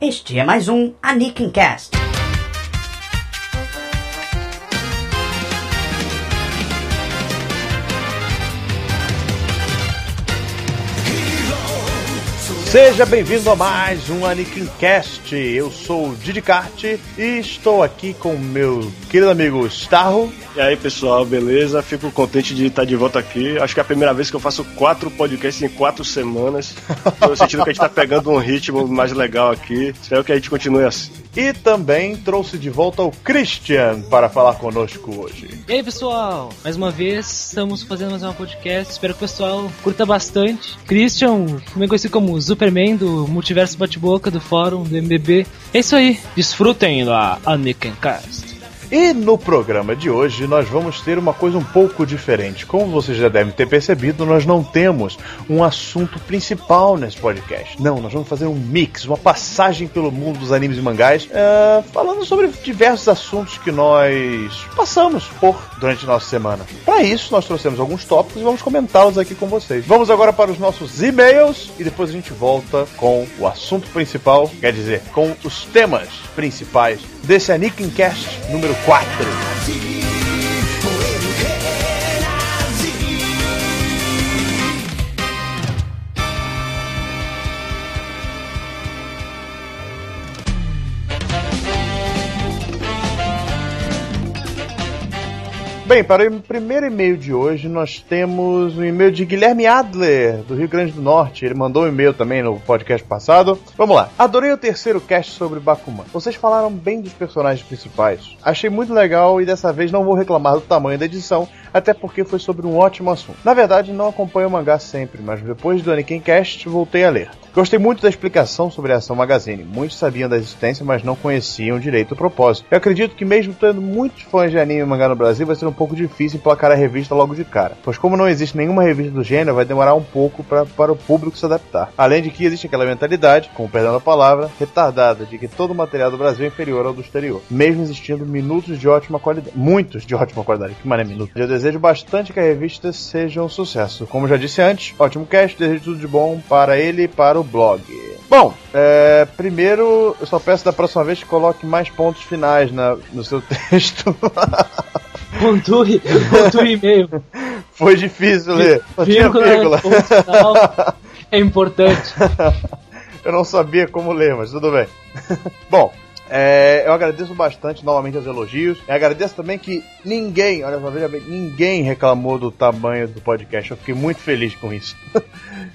Este é mais um Anakin Cast. Seja bem-vindo a mais um Anakin Cast. Eu sou o Didi Kart e estou aqui com meu querido amigo Starro. E aí, pessoal, beleza? Fico contente de estar de volta aqui. Acho que é a primeira vez que eu faço quatro podcasts em quatro semanas. Tô sentindo que a gente tá pegando um ritmo mais legal aqui. Espero que a gente continue assim. E também trouxe de volta o Christian para falar conosco hoje. E aí, pessoal? Mais uma vez, estamos fazendo mais um podcast. Espero que o pessoal curta bastante. Christian, também conhecido como Superman do Multiverso Bate-Boca, do fórum, do MBB. É isso aí. Desfrutem da Anakin Cast. E no programa de hoje nós vamos ter uma coisa um pouco diferente. Como vocês já devem ter percebido, nós não temos um assunto principal nesse podcast. Não, nós vamos fazer um mix, uma passagem pelo mundo dos animes e mangás, é, falando sobre diversos assuntos que nós passamos por durante a nossa semana. Para isso, nós trouxemos alguns tópicos e vamos comentá-los aqui com vocês. Vamos agora para os nossos e-mails e depois a gente volta com o assunto principal, quer dizer, com os temas principais desse Anakin Cast número 4. Bem, para o primeiro e-mail de hoje, nós temos um e-mail de Guilherme Adler, do Rio Grande do Norte. Ele mandou um e-mail também no podcast passado. Vamos lá. Adorei o terceiro cast sobre Bakuman. Vocês falaram bem dos personagens principais. Achei muito legal e dessa vez não vou reclamar do tamanho da edição, até porque foi sobre um ótimo assunto. Na verdade, não acompanho o mangá sempre, mas depois do Anakin Cast voltei a ler. Gostei muito da explicação sobre a Ação Magazine. Muitos sabiam da existência, mas não conheciam direito o propósito. Eu acredito que mesmo tendo muitos fãs de anime e mangá no Brasil, vai ser um pouco difícil emplacar a revista logo de cara. Pois como não existe nenhuma revista do gênero, vai demorar um pouco pra, para o público se adaptar. Além de que existe aquela mentalidade, com perdão da palavra, retardada, de que todo o material do Brasil é inferior ao do exterior. Mesmo existindo minutos de ótima qualidade. Muitos de ótima qualidade. Que mané minuto. Eu desejo bastante que a revista seja um sucesso. Como já disse antes, ótimo cast, desejo tudo de bom para ele e para o blog. Bom, é, primeiro eu só peço da próxima vez que coloque mais pontos finais na, no seu texto. Pontue, pontue o e-mail. Foi difícil ler. Só tinha Vírgula, vírgula. ponto final. É importante. Eu não sabia como ler, mas tudo bem. Bom, é, eu agradeço bastante novamente os elogios. Eu agradeço também que ninguém, olha só, veja bem, ninguém reclamou do tamanho do podcast. Eu fiquei muito feliz com isso.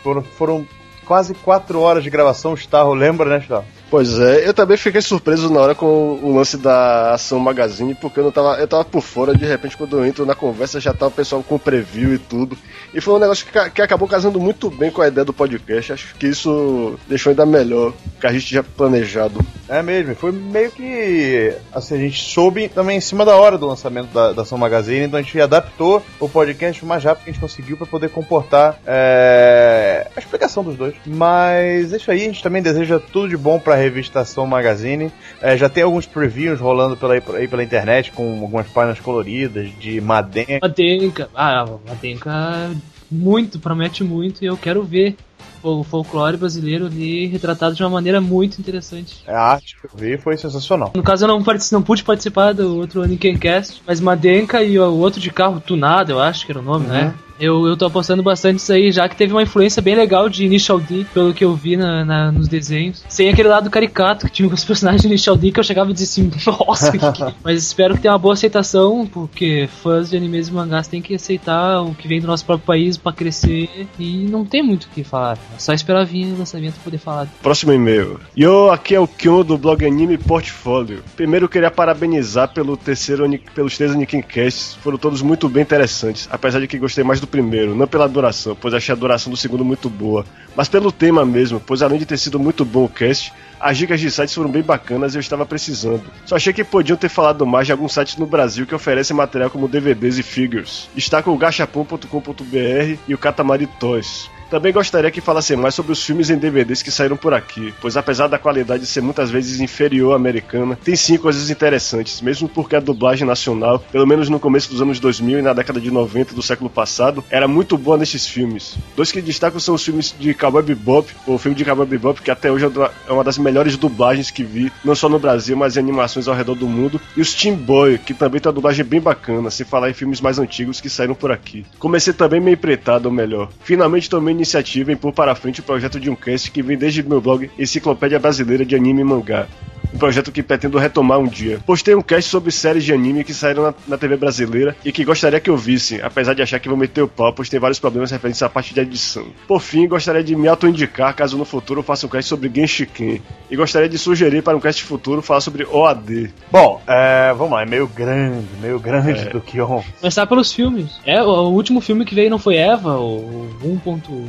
foram, foram quase quatro horas de gravação, o Starro lembra, né, Starro? Pois é, eu também fiquei surpreso na hora com o lance da Ação Magazine, porque eu não tava, eu tava por fora, de repente quando eu entro na conversa já tava o pessoal com preview e tudo. E foi um negócio que, que acabou casando muito bem com a ideia do podcast. Acho que isso deixou ainda melhor que a gente tinha planejado. É mesmo, foi meio que. Assim, a gente soube também em cima da hora do lançamento da, da Ação Magazine, então a gente adaptou o podcast o mais rápido que a gente conseguiu para poder comportar é, a explicação dos dois. Mas é isso aí, a gente também deseja tudo de bom para revista Ação Magazine. É, já tem alguns previews rolando pela, aí pela internet com algumas páginas coloridas de Maden. Madenka. Ah, Madenka muito, promete muito e eu quero ver o folclore brasileiro ali retratado de uma maneira muito interessante. A arte que eu vi foi sensacional. No caso, eu não, não pude participar do outro Anakin Cast, mas Madenka e o outro de carro tunado, eu acho que era o nome, né? Eu, eu tô apostando bastante nisso aí, já que teve uma influência bem legal de Initial D, pelo que eu vi na, na- nos desenhos. Sem aquele lado caricato que tinha com os personagens de Initial D, que eu chegava e dizia assim, nossa, que que... é?" Mas espero que tenha uma boa aceitação, porque fãs de animes e mangás têm que aceitar o que vem do nosso próprio país pra crescer, e não tem muito o que falar. É só esperar vir o lançamento pra poder falar. Próximo e-mail. Yo, aqui é o Kion do blog Anime Portfólio. Primeiro eu queria parabenizar pelo terceiro, pelos três Anikin Casts. Foram todos muito bem interessantes, apesar de que gostei mais do primeiro, não pela duração, pois achei a duração do segundo muito boa, mas pelo tema mesmo, pois além de ter sido muito bom o cast, as dicas de sites foram bem bacanas e eu estava precisando. Só achei que podiam ter falado mais de alguns sites no Brasil que oferecem material como DVDs e figures. Destaca o gachapon.com.br e o Katamari Toys. Também gostaria que falasse mais sobre os filmes em DVDs que saíram por aqui, pois apesar da qualidade ser muitas vezes inferior à americana, tem sim coisas interessantes, mesmo porque a dublagem nacional, pelo menos no começo dos anos 2000 e na década de 90 do século passado, era muito boa nesses filmes. Dois que destacam são os filmes de Cowboy Bebop, o filme de Cowboy Bebop que até hoje é uma das melhores dublagens que vi, não só no Brasil, mas em animações ao redor do mundo, e os Team Boy, que também tem uma dublagem bem bacana, sem falar em filmes mais antigos que saíram por aqui. Comecei também meio empretado, ou melhor. Finalmente tomei iniciativa em pôr para frente o projeto de um cast que vem desde meu blog Enciclopédia Brasileira de Anime e Mangá um projeto que pretendo retomar um dia. Postei um cast sobre séries de anime que saíram na, na, TV brasileira e que gostaria que eu visse, apesar de achar que vou meter o pau, pois tem vários problemas referentes à parte de edição. Por fim, gostaria de me auto-indicar caso no futuro eu faça um cast sobre Genshiken. E gostaria de sugerir para um cast futuro falar sobre OAD. Bom, é, vamos lá, é meio grande, meio grande é. do que on. Começar pelos filmes. É, o, último filme que veio não foi Eva, o 1.1.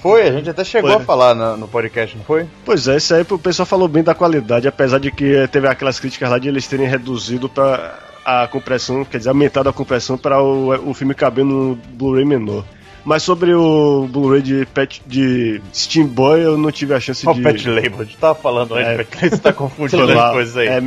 Foi, a gente até chegou foi. a falar no, no, podcast, não foi? Pois é, isso aí o pessoal falou bem da qualidade, apesar de que teve aquelas críticas lá de eles terem reduzido para a compressão, quer dizer, aumentado a compressão para o, o filme caber no Blu-ray menor. Mas sobre o Blu-ray de, Pet, de Steam Boy, eu não tive a chance oh, de. O Pet Label, a gente tava falando antes, é... Pet você tá confundindo as coisas aí. É...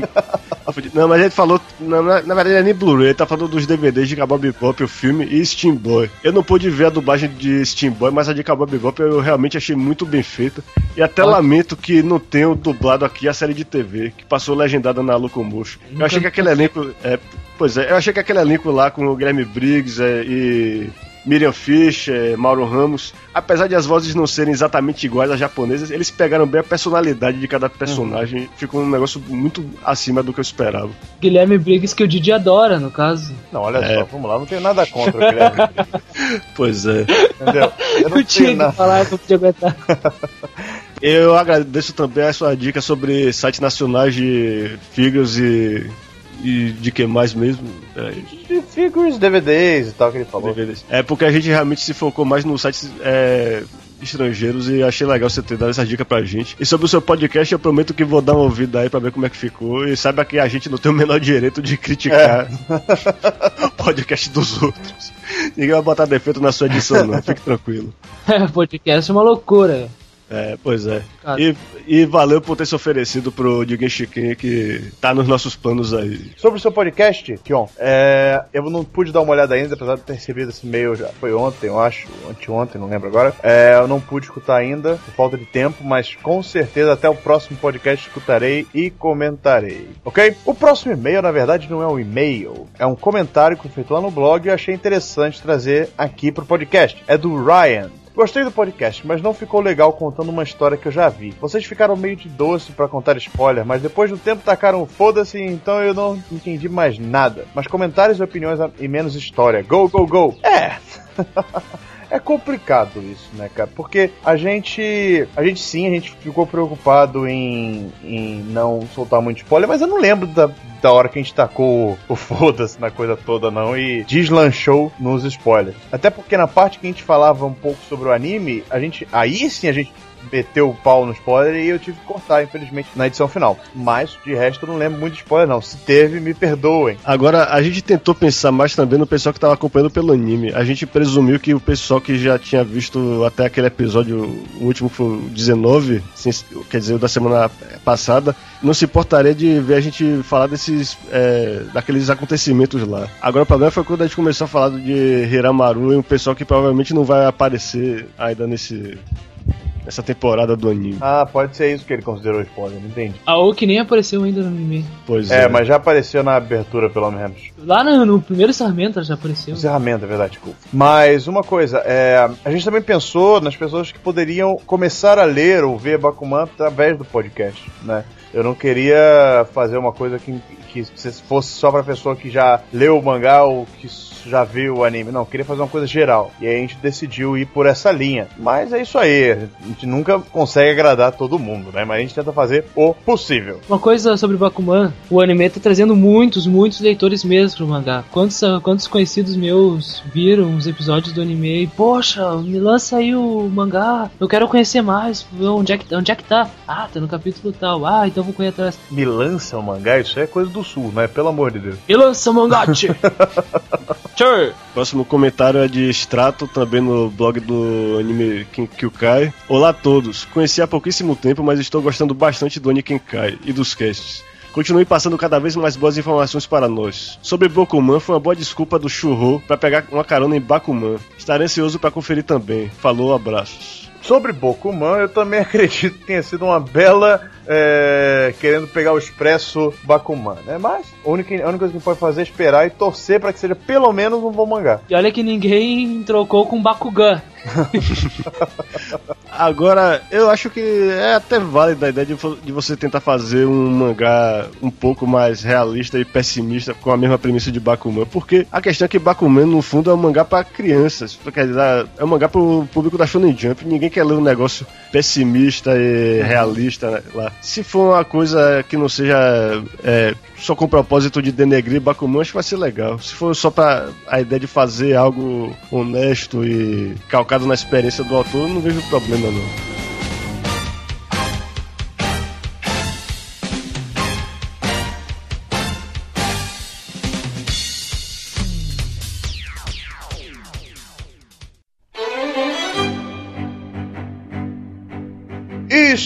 Não, mas ele falou. Na, na verdade, é nem Blu-ray, ele tá falando dos DVDs de Cowboy Bebop, o filme, e Steam Boy. Eu não pude ver a dublagem de Steam Boy, mas a de Cowboy Bebop eu realmente achei muito bem feita. E até ah. lamento que não tenham dublado aqui a série de TV, que passou legendada na Locomotion. Eu achei que aquele elenco. É, pois é, eu achei que aquele elenco lá com o Guilherme Briggs é, e Miriam Fischer, Mauro Ramos, apesar de as vozes não serem exatamente iguais às japonesas, eles pegaram bem a personalidade de cada personagem. Uhum. Ficou um negócio muito acima do que eu esperava. Guilherme Briggs, que o Didi adora, no caso. Não, olha é. só, vamos lá, não tenho nada contra o Guilherme Pois é. Entendeu? Eu não, tinha nada. falar, eu podia aguentar. Eu agradeço também a sua dica sobre sites nacionais de figures e e de que mais mesmo? De figures, DVDs e tal que ele falou. DVDs. É porque a gente realmente se focou mais nos sites é, estrangeiros e achei legal você ter dado essa dica pra gente. E sobre o seu podcast, eu prometo que vou dar uma ouvida aí pra ver como é que ficou. E saiba que a gente não tem o menor direito de criticar é. o podcast dos outros. Ninguém vai botar defeito na sua edição, não. Fique tranquilo. É, podcast é uma loucura. É, pois é. E, e, valeu por ter se oferecido pro Diguinho Chiquinho que tá nos nossos planos aí. Sobre o seu podcast, Kion, é, eu não pude dar uma olhada ainda, apesar de ter recebido esse e-mail já. Foi ontem, eu acho, anteontem, não lembro agora. É, eu não pude escutar ainda, por falta de tempo, mas com certeza até o próximo podcast escutarei e comentarei. Ok? O próximo e-mail, na verdade, não é um e-mail, é um comentário que foi feito lá no blog e eu achei interessante trazer aqui pro podcast. É do Ryan. Gostei do podcast, mas não ficou legal contando uma história que eu já vi. Vocês ficaram meio de doce para contar spoiler, mas depois do tempo tacaram foda-se, então eu não entendi mais nada. Mas comentários e opiniões e menos história. Go, go, go! É! É complicado isso, né, cara? Porque a gente. A gente sim, a gente ficou preocupado em, em não soltar muito spoiler, mas eu não lembro da, da hora que a gente tacou o, o foda-se na coisa toda, não, e deslanchou nos spoilers. Até porque na parte que a gente falava um pouco sobre o anime, a gente. Aí sim a gente meteu o pau no spoiler e eu tive que cortar, infelizmente, na edição final. Mas, de resto, eu não lembro muito de spoiler, não. Se teve, me perdoem. Agora, a gente tentou pensar mais também no pessoal que estava acompanhando pelo anime. A gente presumiu que o pessoal que já tinha visto até aquele episódio, o último foi o 19, quer dizer, o da semana passada, não se importaria de ver a gente falar desses, é, daqueles acontecimentos lá. Agora, o problema foi quando a gente começou a falar de Hiramaru e um pessoal que provavelmente não vai aparecer ainda nesse essa temporada do anime. Ah, pode ser isso que ele considerou spoiler, não entendi. A Oki nem apareceu ainda no anime. Pois é. É, mas já apareceu na abertura, pelo menos. Lá no, no primeiro encerramento já apareceu. Encerramento, é verdade, desculpa. Mas uma coisa, é, a gente também pensou nas pessoas que poderiam começar a ler ou ver Bakuman através do podcast, né? Eu não queria fazer uma coisa que, que fosse só pra pessoa que já leu o mangá ou que já viu o anime. Não, queria fazer uma coisa geral. E aí a gente decidiu ir por essa linha. Mas é isso aí. A gente nunca consegue agradar todo mundo, né? Mas a gente tenta fazer o possível. Uma coisa sobre Bakuman: o anime tá trazendo muitos, muitos leitores mesmo pro mangá. Quantos, quantos conhecidos meus viram os episódios do anime e, poxa, me lança aí o mangá, eu quero conhecer mais. Onde é que, onde é que tá? Ah, tá no capítulo tal. Ah, então vou correr atrás. Me lança o mangá? Isso é coisa do sul, né? Pelo amor de Deus. Me lança o mangá, Tchau. Próximo comentário é de Strato, também no blog do anime Kinkyukai. Olá a todos. Conheci há pouquíssimo tempo, mas estou gostando bastante do Onikenkai e dos casts. Continue passando cada vez mais boas informações para nós. Sobre Bokuman, foi uma boa desculpa do Churro para pegar uma carona em Bakuman. Estarei ansioso para conferir também. Falou, abraços. Sobre Bokuman, eu também acredito que tenha sido uma bela é, querendo pegar o expresso Bakuman, né? Mas a única, a única coisa que pode fazer é esperar e torcer para que seja pelo menos um bom mangá. E olha que ninguém trocou com Bakugan. Agora, eu acho que é até válida a ideia de, de, você tentar fazer um mangá um pouco mais realista e pessimista com a mesma premissa de Bakuman, porque a questão é que Bakuman, no fundo, é um mangá para crianças. Quer dizer, é um mangá pro público da Shonen Jump. Ninguém quer ler um negócio pessimista e realista né, lá. Se for uma coisa que não seja é, só com o propósito de denegrir Bakuman, acho que vai ser legal. Se for só pra a ideia de fazer algo honesto e calcado na experiência do autor, não vejo problema não.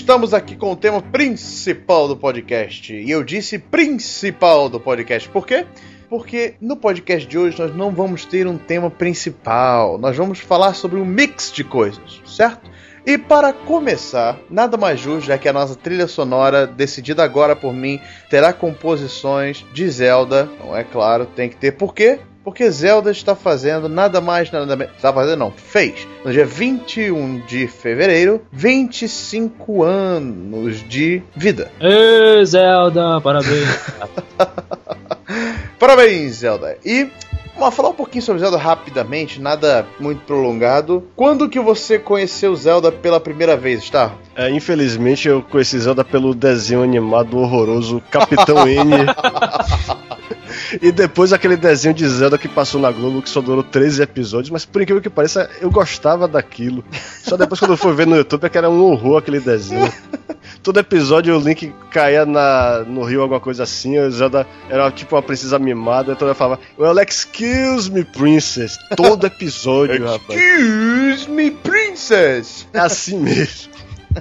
Estamos aqui com o tema principal do podcast. E eu disse principal do podcast. Por quê? Porque no podcast de hoje nós não vamos ter um tema principal. Nós vamos falar sobre um mix de coisas, certo? E para começar, nada mais justo é que a nossa trilha sonora, decidida agora por mim, terá composições de Zelda. Não é claro, tem que ter. Por quê? Porque Zelda está fazendo nada mais, nada menos. Está fazendo, não, fez. No dia 21 de fevereiro, 25 anos de vida. Ê, Zelda, parabéns. parabéns, Zelda. E Vamos falar um pouquinho sobre Zelda rapidamente, nada muito prolongado. Quando que você conheceu Zelda pela primeira vez, tá? É, infelizmente eu conheci Zelda pelo desenho animado horroroso Capitão N. E depois aquele desenho de Zelda que passou na Globo, que só durou 13 episódios, mas por incrível que pareça, eu gostava daquilo. Só depois quando eu fui ver no YouTube é que era um horror aquele desenho. Todo episódio o Link caía na, no rio, alguma coisa assim, a Zelda era tipo uma princesa mimada, então ela falava, Well, excuse me, princess. Todo episódio, rapaz. Excuse me, princess. É assim mesmo.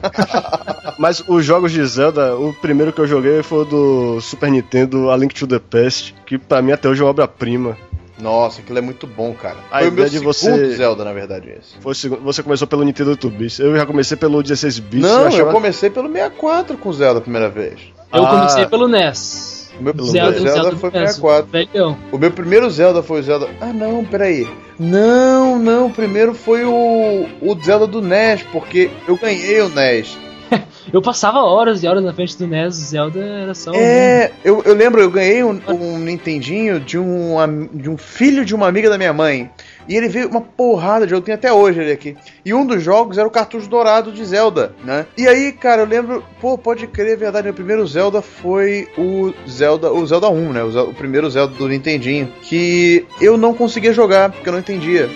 Mas os jogos de Zelda, o primeiro que eu joguei foi o do Super Nintendo, A Link to the Past, que pra mim até hoje é uma obra-prima. Nossa, aquilo é muito bom, cara. A foi o meu de você... Zelda, na verdade, esse. Foi você começou pelo Nintendo 8 bits. Eu já comecei pelo 16 bits. Não, eu, achava... eu comecei pelo 64 com Zelda a primeira vez. Eu ah. comecei pelo NES. O meu Zelda, Zelda, Zelda foi 64. Velhão. O meu primeiro Zelda foi o Zelda. Ah, não, peraí. Não, não, o primeiro foi o, o Zelda do NES, porque eu ganhei o NES. eu passava horas e horas na frente do NES, Zelda era só. É, eu, eu lembro, eu ganhei um, um Nintendinho de um, de um filho de uma amiga da minha mãe. E ele veio uma porrada de jogo, tem até hoje ele aqui. E um dos jogos era o cartucho dourado de Zelda, né? E aí, cara, eu lembro, pô, pode crer, é verdade, meu primeiro Zelda foi o Zelda, o Zelda 1, né? O, Zelda, o primeiro Zelda do Nintendinho, que eu não conseguia jogar, porque eu não entendia.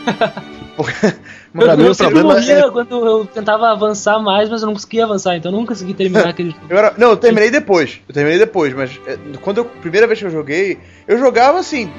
porque eu, eu, eu problema morria é... quando eu tentava avançar mais, mas eu não conseguia avançar, então eu não consegui terminar aquele jogo. Eu era... Não, eu terminei depois. Eu terminei depois, mas é, quando eu. Primeira vez que eu joguei, eu jogava assim.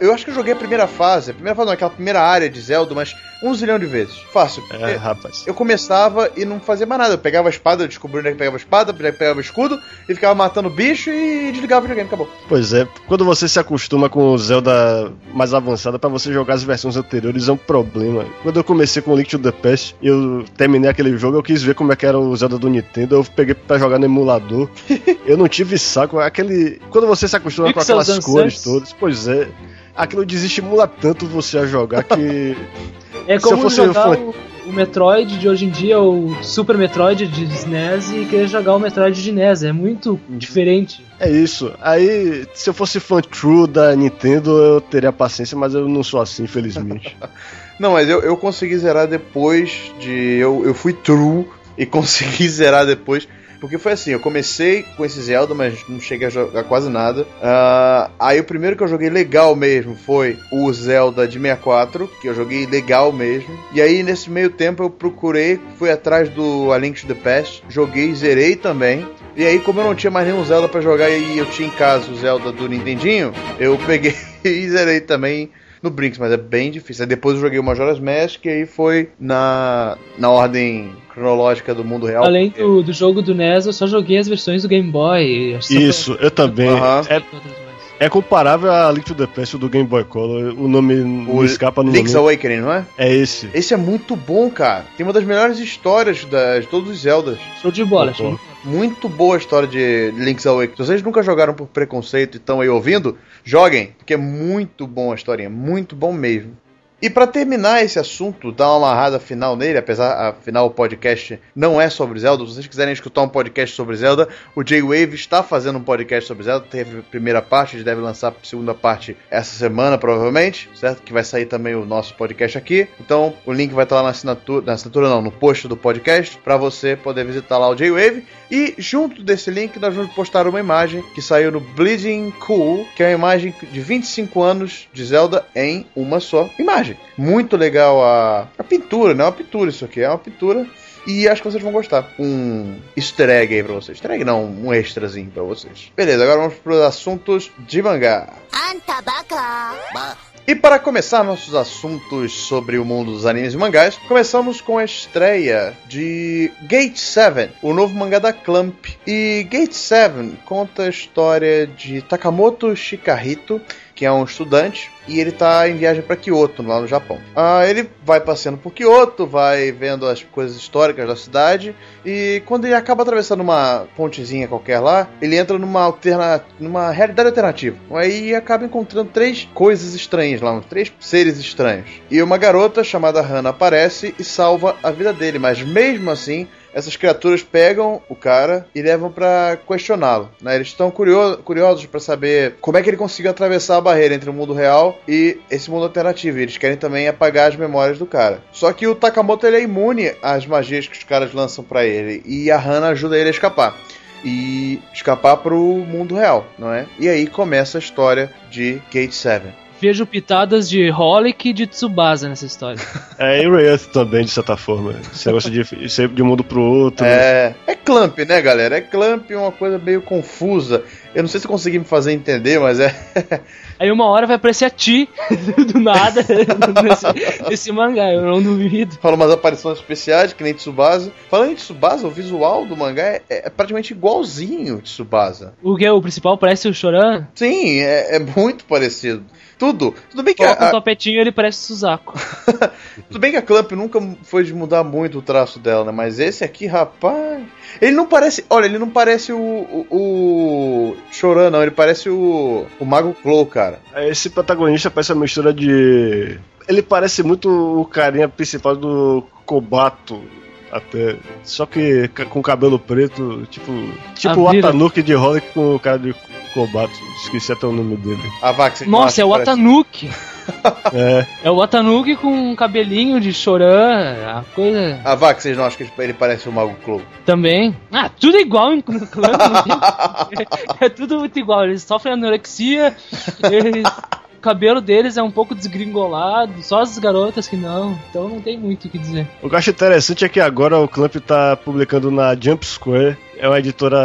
Eu acho que eu joguei a primeira fase. A primeira fase não, aquela primeira área de Zelda, mas um zilhão de vezes. Fácil. É, rapaz. Eu começava e não fazia mais nada. Eu pegava a espada, eu descobri onde é que pegava a espada, pegava o escudo e ficava matando bicho e desligava o videogame, acabou. Pois é, quando você se acostuma com o Zelda mais avançado, para você jogar as versões anteriores é um problema. Quando eu comecei com o Link to the Past, eu terminei aquele jogo, eu quis ver como é que era o Zelda do Nintendo, eu peguei para jogar no emulador. eu não tive saco, aquele. Quando você se acostuma com aquelas cores todas, pois é aquilo desestimula tanto você a jogar que. É como jogar o, o, Metroid de hoje em dia, o Super Metroid de SNES e querer jogar o Metroid de NES. É muito diferente. É isso. Aí, se eu fosse fã true da Nintendo, eu teria paciência, mas eu não sou assim, infelizmente. não, mas eu, eu consegui zerar depois de. Eu, eu fui true e consegui zerar depois porque foi assim, eu comecei com esse Zelda, mas não cheguei a jogar quase nada. Uh, aí o primeiro que eu joguei legal mesmo foi o Zelda de 64, que eu joguei legal mesmo. E aí nesse meio tempo eu procurei, fui atrás do A Link to the Past, joguei, zerei também. E aí, como eu não tinha mais nenhum Zelda para jogar e eu tinha em casa o Zelda do Nintendinho, eu peguei e zerei também no Brinks, mas é bem difícil. Aí depois eu joguei o Majora's Mask e aí foi na, na ordem cronológica do mundo real. Além do, do jogo do NES, eu só joguei as versões do Game Boy. Isso, eu também. Aham. É. é comparável a Link to the Past do Game Boy Color. O nome não escapa no Link's nome. Awakening, não é? É esse. Esse é muito bom, cara. Tem uma das melhores histórias das, de todos os Zeldas. Show de bola, show. Muito boa a história de Link's Awakening. Se vocês nunca jogaram por preconceito e estão aí ouvindo, joguem, porque é muito bom a historinha, muito bom mesmo. E pra terminar esse assunto, dar uma amarrada final nele, apesar afinal o podcast não é sobre Zelda. Se vocês quiserem escutar um podcast sobre Zelda, o J-Wave está fazendo um podcast sobre Zelda. Teve a primeira parte, a gente deve lançar a segunda parte essa semana, provavelmente, certo? Que vai sair também o nosso podcast aqui. Então, o link vai estar lá na assinatura, na assinatura não, no post do podcast, para você poder visitar lá o J-Wave. E junto desse link, nós vamos postar uma imagem que saiu no Bleeding Cool, que é uma imagem de 25 anos de Zelda em uma só imagem. Muito legal a, a pintura, não é uma pintura isso aqui, é uma pintura. E acho que vocês vão gostar. Um easter egg aí pra vocês. Easter egg não, um extrazinho pra vocês. Beleza, agora vamos pros assuntos de mangá. E para começar nossos assuntos sobre o mundo dos animes e mangás, começamos com a estreia de Gate 7, o novo mangá da Clamp. E Gate 7 conta a história de Takamoto Shikahito, que é um estudante, e ele tá em viagem para Kyoto, lá no Japão. Ah, ele vai passeando por Kyoto, vai vendo as coisas históricas da cidade, e quando ele acaba atravessando uma pontezinha qualquer lá, ele entra numa, alterna... numa realidade alternativa. Aí acaba encontrando três coisas estranhas lá, uns três seres estranhos. E uma garota chamada Hannah aparece e salva a vida dele, mas mesmo assim essas criaturas pegam o cara e levam pra questioná-lo. Né? Eles estão curio- curiosos pra saber como é que ele conseguiu atravessar a barreira entre o mundo real e esse mundo alternativo. Eles querem também apagar as memórias do cara. Só que o Takamoto ele é imune às magias que os caras lançam pra ele e a Hana ajuda ele a escapar. E escapar pro mundo real, não é? E aí começa a história de Gate 7. Vejo pitadas de Holic e de Tsubasa nessa história. É e Wraith também, de certa forma. Esse negócio de ir sempre de um mundo pro outro. É, é Clamp, né, galera? É Clamp, uma coisa meio confusa. Eu não sei se eu consegui me fazer entender, mas é. Aí uma hora vai aparecer a Ti, do nada, nesse, nesse mangá, eu não duvido. Fala umas aparições especiais, que nem Tsubasa. Falando em Tsubasa, o visual do mangá é, é praticamente igualzinho Tsubasa. O que é o principal parece o Choran? Sim, é, é muito parecido. Tudo. Tudo bem que a, Coloca um a- topetinho ele parece Suzaku. tudo bem que a Clamp nunca foi de mudar muito o traço dela, né? Mas esse aqui, rapaz. Ele não parece. Olha, ele não parece o. o, o Choran, não. Ele parece o. O Mago Flow, cara. Esse protagonista parece uma mistura de. Ele parece muito o carinha principal do Kobato. Até. Só que com cabelo preto, tipo. Tipo o A Atanuki de Holic com o cara de Kobato. Esqueci até o nome dele. A Vax. Nossa, é o parece- Atanuki. É. É o Atanuki com um cabelinho de Choran, a coisa A Vax, vocês não acham que ele parece o Mago Flow? também. Ah, tudo igual em no clã. tem- é tudo muito igual. Eles sofrem anorexia, eles- o cabelo deles é um pouco desgringolado, só as garotas que não. Então não tem muito o que dizer. O que eu acho interessante é que agora o Clamp tá publicando na Jump Square. É uma editora.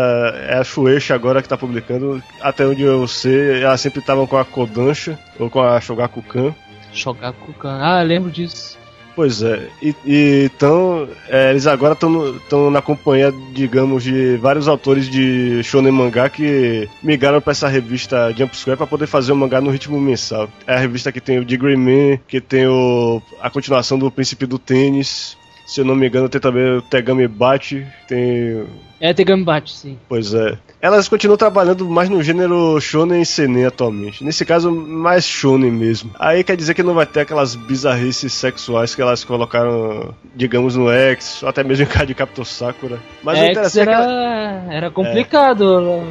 É a Shueisha agora que tá publicando. Até onde eu sei, elas sempre estavam com a Kodansha ou com a Shogakukan. Shogakukan. Ah, lembro disso. Pois é, e, então é, eles agora estão na companhia, digamos, de vários autores de shonen mangá que migraram para essa revista Jump Square para poder fazer o mangá no ritmo mensal. É a revista que tem o Degree Man, que tem o, a continuação do Príncipe do Tênis. Se eu não me engano, tem também o Tegami Bate, tem É Tegambate, sim. Pois é. Elas continuam trabalhando mais no gênero shonen e seinen atualmente. Nesse caso, mais shonen mesmo. Aí quer dizer que não vai ter aquelas bizarrices sexuais que elas colocaram, digamos, no X, ou até mesmo em cara de Captor Sakura. Mas o X interessante é que ela- era, era complicado.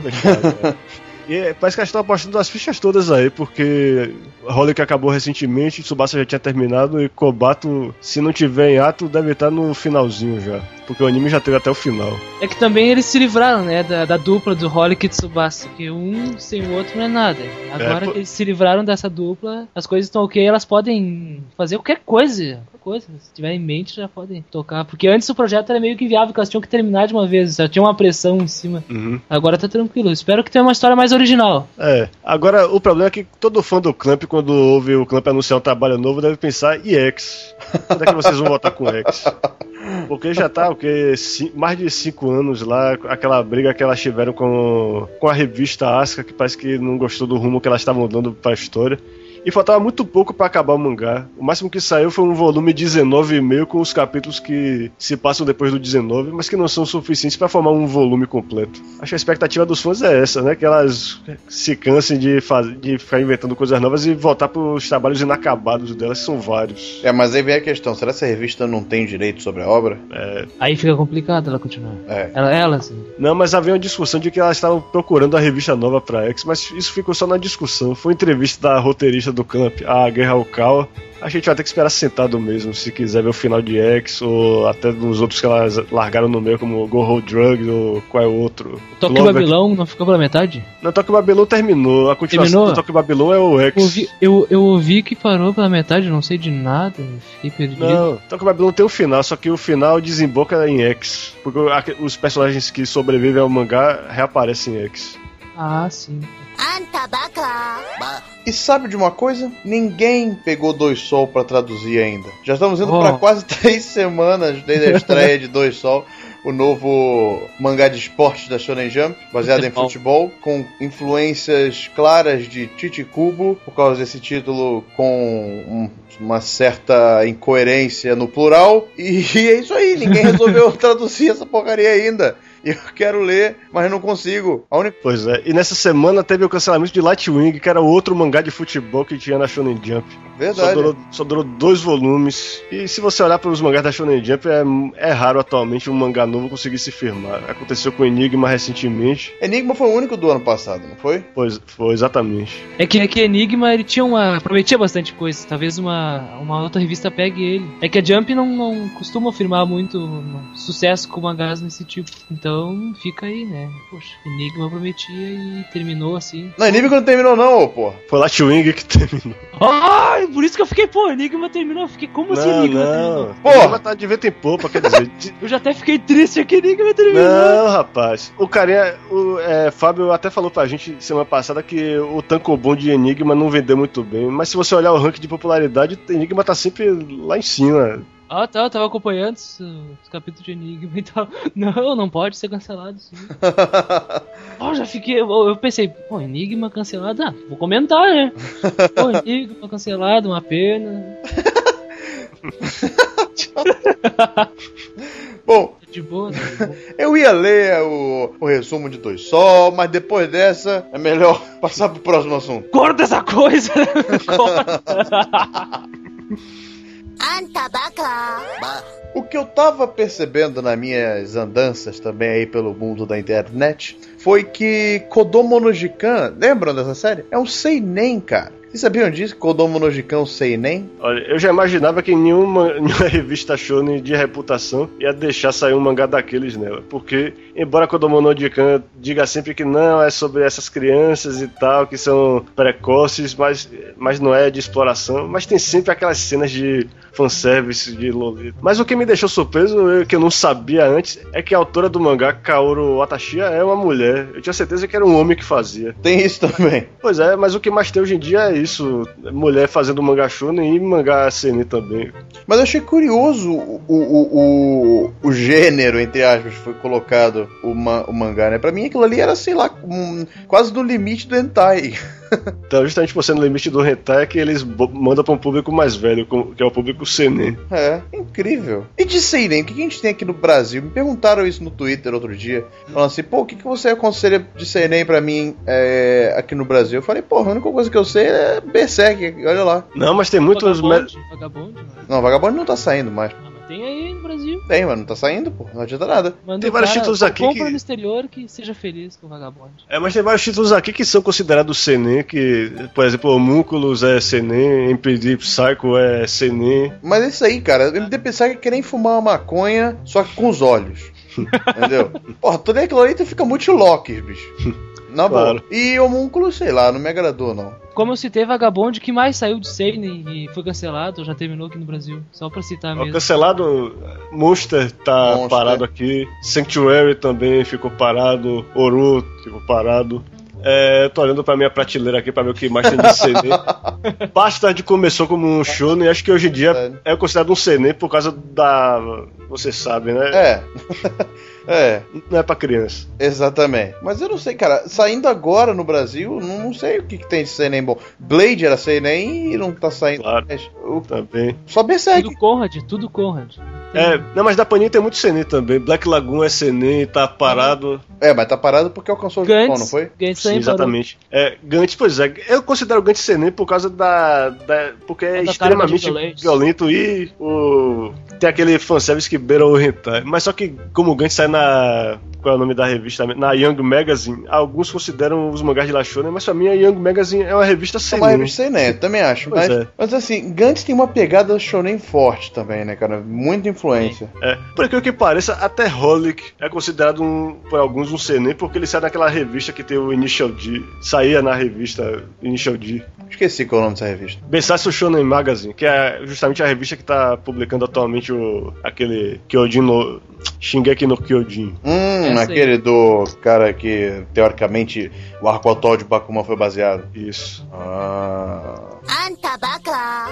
E é, parece que elas estão apostando as fichas todas aí, porque Holic acabou recentemente, Tsubasa já tinha terminado, e Kobato, se não tiver em ato, deve estar no finalzinho já. Porque o anime já teve até o final. É que também eles se livraram, né, da, da dupla do Holic e Tsubasa, que um sem o outro não é nada. Agora pô- que eles se livraram dessa dupla, as coisas estão ok, elas podem fazer qualquer coisa. Coisa. Se tiver em mente, já podem tocar. Porque antes o projeto era meio que viável, que elas tinham que terminar de uma vez. Já tinha uma pressão em cima. Uhum. Agora tá tranquilo. Espero que tenha uma história mais original. É. Agora, o problema é que todo fã do Clamp, quando ouve o Clamp anunciar um trabalho novo, deve pensar, e X? Quando é que vocês vão voltar com X? Porque já tá, o que mais de cinco anos lá, aquela briga que elas tiveram com, com a revista Asuka, que parece que não gostou do rumo que elas estavam dando pra história. E faltava muito pouco para acabar o mangá. O máximo que saiu foi um volume 19,5 com os capítulos que se passam depois do 19, mas que não são suficientes para formar um volume completo. Acho que a expectativa dos fãs é essa, né? Que elas se cansem de, fazer, de ficar inventando coisas novas e voltar para os trabalhos inacabados delas, que são vários. É, mas aí vem a questão: será que a revista não tem direito sobre a obra? É... Aí fica complicado ela continuar. É. Ela, ela assim. Não, mas havia uma discussão de que elas estavam procurando a revista nova para X, mas isso ficou só na discussão. Foi entrevista da roteirista do Camp, a Guerra Okawa, a gente vai ter que esperar sentado mesmo, se quiser ver o final de X, ou até nos outros que elas largaram no meio, como Go Hold Drugs, ou qual é o outro. Toque. Babilão não ficou pela metade? Não, Toque Babylon terminou, a continuação Terminou? do Toque Babylon é o X. Eu ouvi, eu, eu ouvi que parou pela metade, não sei de nada, fiquei perdido. Não, Toque Babylon tem um final, só que o final desemboca em X. Porque os personagens que sobrevivem ao mangá reaparecem em X. Ah, sim. E sabe de uma coisa? Ninguém pegou Dois Sol pra traduzir ainda. Já estamos indo Oh. pra quase três semanas desde a estreia de Dois Sol. O novo mangá de esportes da Shonen Jump, baseado em Futebol. com influências claras de Tite Kubo, por causa desse título com um- uma certa incoerência no plural. E é isso aí, ninguém resolveu traduzir essa porcaria ainda. Eu quero ler, mas não consigo. A única Pois é, e nessa semana teve o cancelamento de Lightwing, que era outro mangá de futebol que tinha na Shonen Jump. Só verdade. durou, só durou dois volumes. E se você olhar para os mangás da Shonen Jump, é, é raro atualmente um mangá novo conseguir se firmar. Aconteceu com Enigma recentemente. Enigma foi o único do ano passado, não foi? Pois foi, exatamente. É que, é que Enigma ele tinha uma. prometia bastante coisa. Talvez uma, uma outra revista pegue ele. É que a Jump não, não costuma afirmar muito um sucesso com mangás nesse tipo. Então fica aí, né? Poxa, Enigma prometia e terminou assim. Não, Enigma não terminou não, ô porra. Foi Lightwing que terminou. Ai, por isso que eu fiquei, pô, Enigma terminou. Eu fiquei, como assim Enigma não. terminou? Porra! Enigma tá de vento em popa, quer dizer. Eu já até fiquei triste que Enigma terminou. Não, rapaz. O carinha, o é, Fábio até falou pra gente semana passada que o Tankobon de Enigma não vendeu muito bem. Mas se você olhar o ranking de popularidade, Enigma tá sempre lá em cima. Ah, tá, eu tava acompanhando os, os capítulos de Enigma e tal. Não, não pode ser cancelado sim. Ó, já fiquei. Eu, eu pensei, pô, Enigma cancelado. Ah, vou comentar, né? Pô, Enigma cancelado, uma pena. Bom, De boa, né? De boa. eu ia ler o, o resumo de Dois Sol, mas depois dessa é melhor passar pro próximo assunto. Corta essa coisa! Corta! O que eu tava percebendo nas minhas andanças também aí pelo mundo da internet foi que Kodomo no Jikan, lembram dessa série? É um seinen, cara. Vocês sabiam disso? Kodomo no um seinen? Olha, eu já imaginava que nenhuma, nenhuma revista shonen de reputação ia deixar sair um mangá daqueles nela. Porque, embora Kodomo no diga sempre que não, é sobre essas crianças e tal, que são precoces, mas, mas não é de exploração, mas tem sempre aquelas cenas de fanservice, de lolita. Mas o que me deixou surpreso, eu- que eu não sabia antes, é que a autora do mangá, Kaoru Watashia, é uma mulher. Eu tinha certeza que era um homem que fazia. Tem isso também. Pois é, mas o que mais tem hoje em dia é isso: mulher fazendo mangá shonen e mangá seinen também. Mas eu achei curioso o, o, o, o gênero, entre aspas, que foi colocado o, ma- o mangá, né? Pra mim aquilo ali era, sei lá, um- quase no limite do hentai. Então, justamente por ser no limite do hentai, é que eles mandam pra um público mais velho, que é o público seinen. É, incrível. E de seinen, o que a gente tem aqui no Brasil? Me perguntaram isso no Twitter outro dia. Falando assim, pô, o que, que você aconselha de seinen pra mim é, aqui no Brasil? Eu falei, porra, a única coisa que eu sei é Berserk, olha lá. Não, mas tem muitos. me- vagabonde, mano. Não, Vagabundo não tá saindo mais. Ah, mas tem aí no Brasil. Tem, mas não tá saindo, pô. Não adianta nada. Manda Tem o vários cara, títulos aqui compra que- no exterior que seja feliz com o vagabonde. É, mas tem vários títulos aqui que são considerados seinen, que, por exemplo, Homúnculos é seinen, MPD Psycho é seinen. Mas é isso aí, cara. MD Berserk é que nem fumar uma maconha, só que com os olhos. Entendeu? Porra, tudo aquilo ali tu fica muito bicho. Na boa. Claro. E Homúnculo, sei lá, não me agradou, não. Como eu citei Vagabond, que mais saiu de Seinen e foi cancelado, ou já terminou aqui no Brasil. Só pra citar mesmo. Cancelado, Monster tá Monster. parado aqui. Sanctuary também ficou parado. Oru ficou parado. É, tô olhando pra minha prateleira aqui pra ver o que mais tem de CD. Bastard começou como um show e acho que hoje em dia é considerado um CD por causa da. Você sabe, né? É. é, Não é pra criança. exatamente. Mas eu não sei, cara. Saindo agora no Brasil, não, não sei o que, que tem de Seinen bom. Blade era Seinen e não tá saindo. Claro. O- Também. Só Berserk. Tudo Conrad, tudo Conrad. É, não, mas da Panini tem muito Senin também. Black Lagoon é Senin, tá parado. É, mas tá parado porque alcançou o Japão, não Gantz, foi? Gantz Sim, exatamente. É, Gantz, pois é. Eu considero o Gantz Senin por causa da. da- porque é extremamente violento e o. Tem aquele fanservice que beira o hentai. Mas só que, como o Gantz sai na. Qual é o nome da revista? Na Young Magazine, alguns consideram os mangás de Lashone, mas pra mim a Young Magazine é uma revista É Senin. uma revista Seinen, eu também acho. Mas, é. mas assim, Gantz tem uma pegada shonen forte também, né, cara? Muita influência. É. Por aquilo que pareça, até Holic é considerado um, por alguns um seinen porque ele sai daquela revista que tem o Initial D. Saía na revista Initial D. Esqueci qual é o nome dessa revista. Besatsu Shonen Magazine, que é justamente a revista que tá publicando atualmente o, aquele Kyojin no... Shingeki no Kyojin. Hum, é aquele do cara que, teoricamente, o arco atual de Bakuman foi baseado. Isso. Ah... Anta Bakla.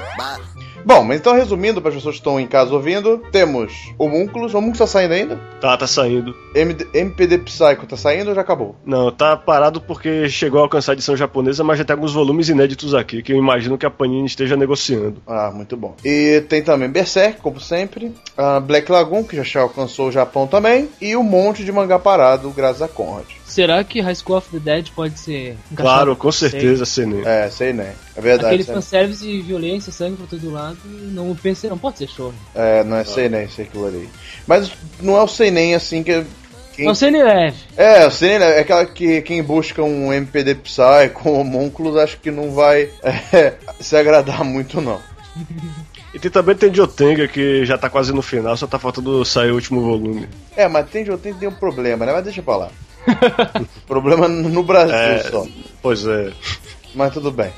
Bom, mas então resumindo, para as pessoas que estão em casa ouvindo, temos Homúnculos. Homúnculos tá saindo ainda? Tá, tá saindo. MD MPD Psycho tá saindo ou já acabou? Não, tá parado porque chegou a alcançar a edição japonesa, mas já tem alguns volumes inéditos aqui, que eu imagino que a Panini esteja negociando. Ah, muito bom. E tem também Berserk, como sempre. Black Lagoon, que já alcançou o Japão também. E um monte de mangá parado, graças a Conrad. Será que High School of the Dead pode ser? Claro, com certeza, Senin. É, sei né. É verdade. Aquele sei- fanservice e violência, sangue pra todo lado, não pensei, não pode ser show. É, não é sei nem, sei aquilo ali. Mas não é o sei nem assim que. Quem... Não sei nem leve. É, o sei nem é aquela que quem busca um MPD Psy com homúnculos acho que não vai é, se agradar muito, não. E tem, também tem Jotenga, que já tá quase no final, só tá faltando sair o último volume. É, mas tem tem, tem um problema, né? Mas deixa pra lá. Problema no Brasil é, só. Pois é. Mas tudo bem.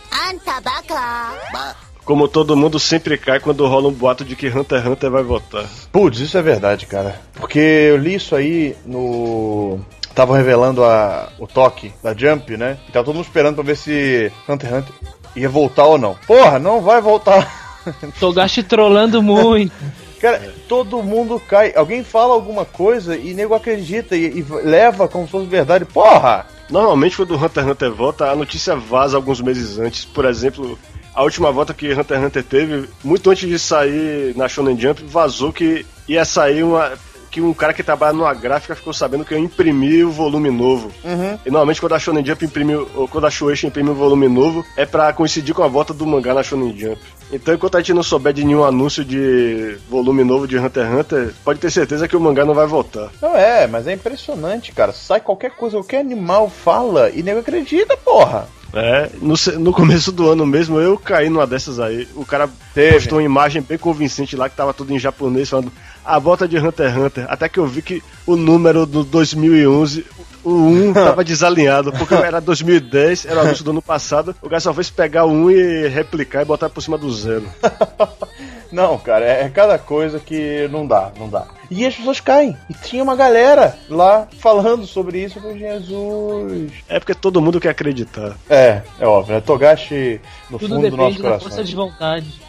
Como todo mundo sempre cai quando rola um boato de que Hunter x Hunter vai voltar. Putz, isso é verdade, cara. Porque eu li isso aí no Tava revelando a, o toque da Jump, né? E tava todo mundo esperando pra ver se Hunter x Hunter ia voltar ou não. Porra, não vai voltar. Togashi trollando muito. Cara, todo mundo cai. Alguém fala alguma coisa e nego acredita e, e leva como se fosse verdade. Porra! Normalmente quando o Hunter x Hunter volta, a notícia vaza alguns meses antes. Por exemplo, a última volta que Hunter x Hunter teve, muito antes de sair na Shonen Jump, vazou que ia sair uma. Que um cara que trabalha numa gráfica ficou sabendo que ia imprimir o volume novo. Uhum. E normalmente quando a Shonen Jump imprime, ou quando a Shueisha imprime o volume novo, é pra coincidir com a volta do mangá na Shonen Jump. Então enquanto a gente não souber de nenhum anúncio de volume novo de Hunter x Hunter, pode ter certeza que o mangá não vai voltar. Não é, mas é impressionante, cara. Sai qualquer coisa, qualquer animal fala e nego acredita, porra. É, no, no começo do ano mesmo eu caí numa dessas aí. O cara Teve. postou uma imagem bem convincente lá que tava tudo em japonês falando a volta de Hunter x Hunter. Até que eu vi que o número do 2011, o 1 tava desalinhado, porque era 2010, era o anúncio do ano passado. O cara só fez pegar o 1 e replicar e botar por cima do zero. Não, cara, é cada coisa que não dá, não dá. E as pessoas caem. E tinha uma galera lá falando sobre isso com Jesus. É porque todo mundo quer acreditar. É, é óbvio. É Togashi no Tudo fundo do nosso coração. Tudo força de vontade.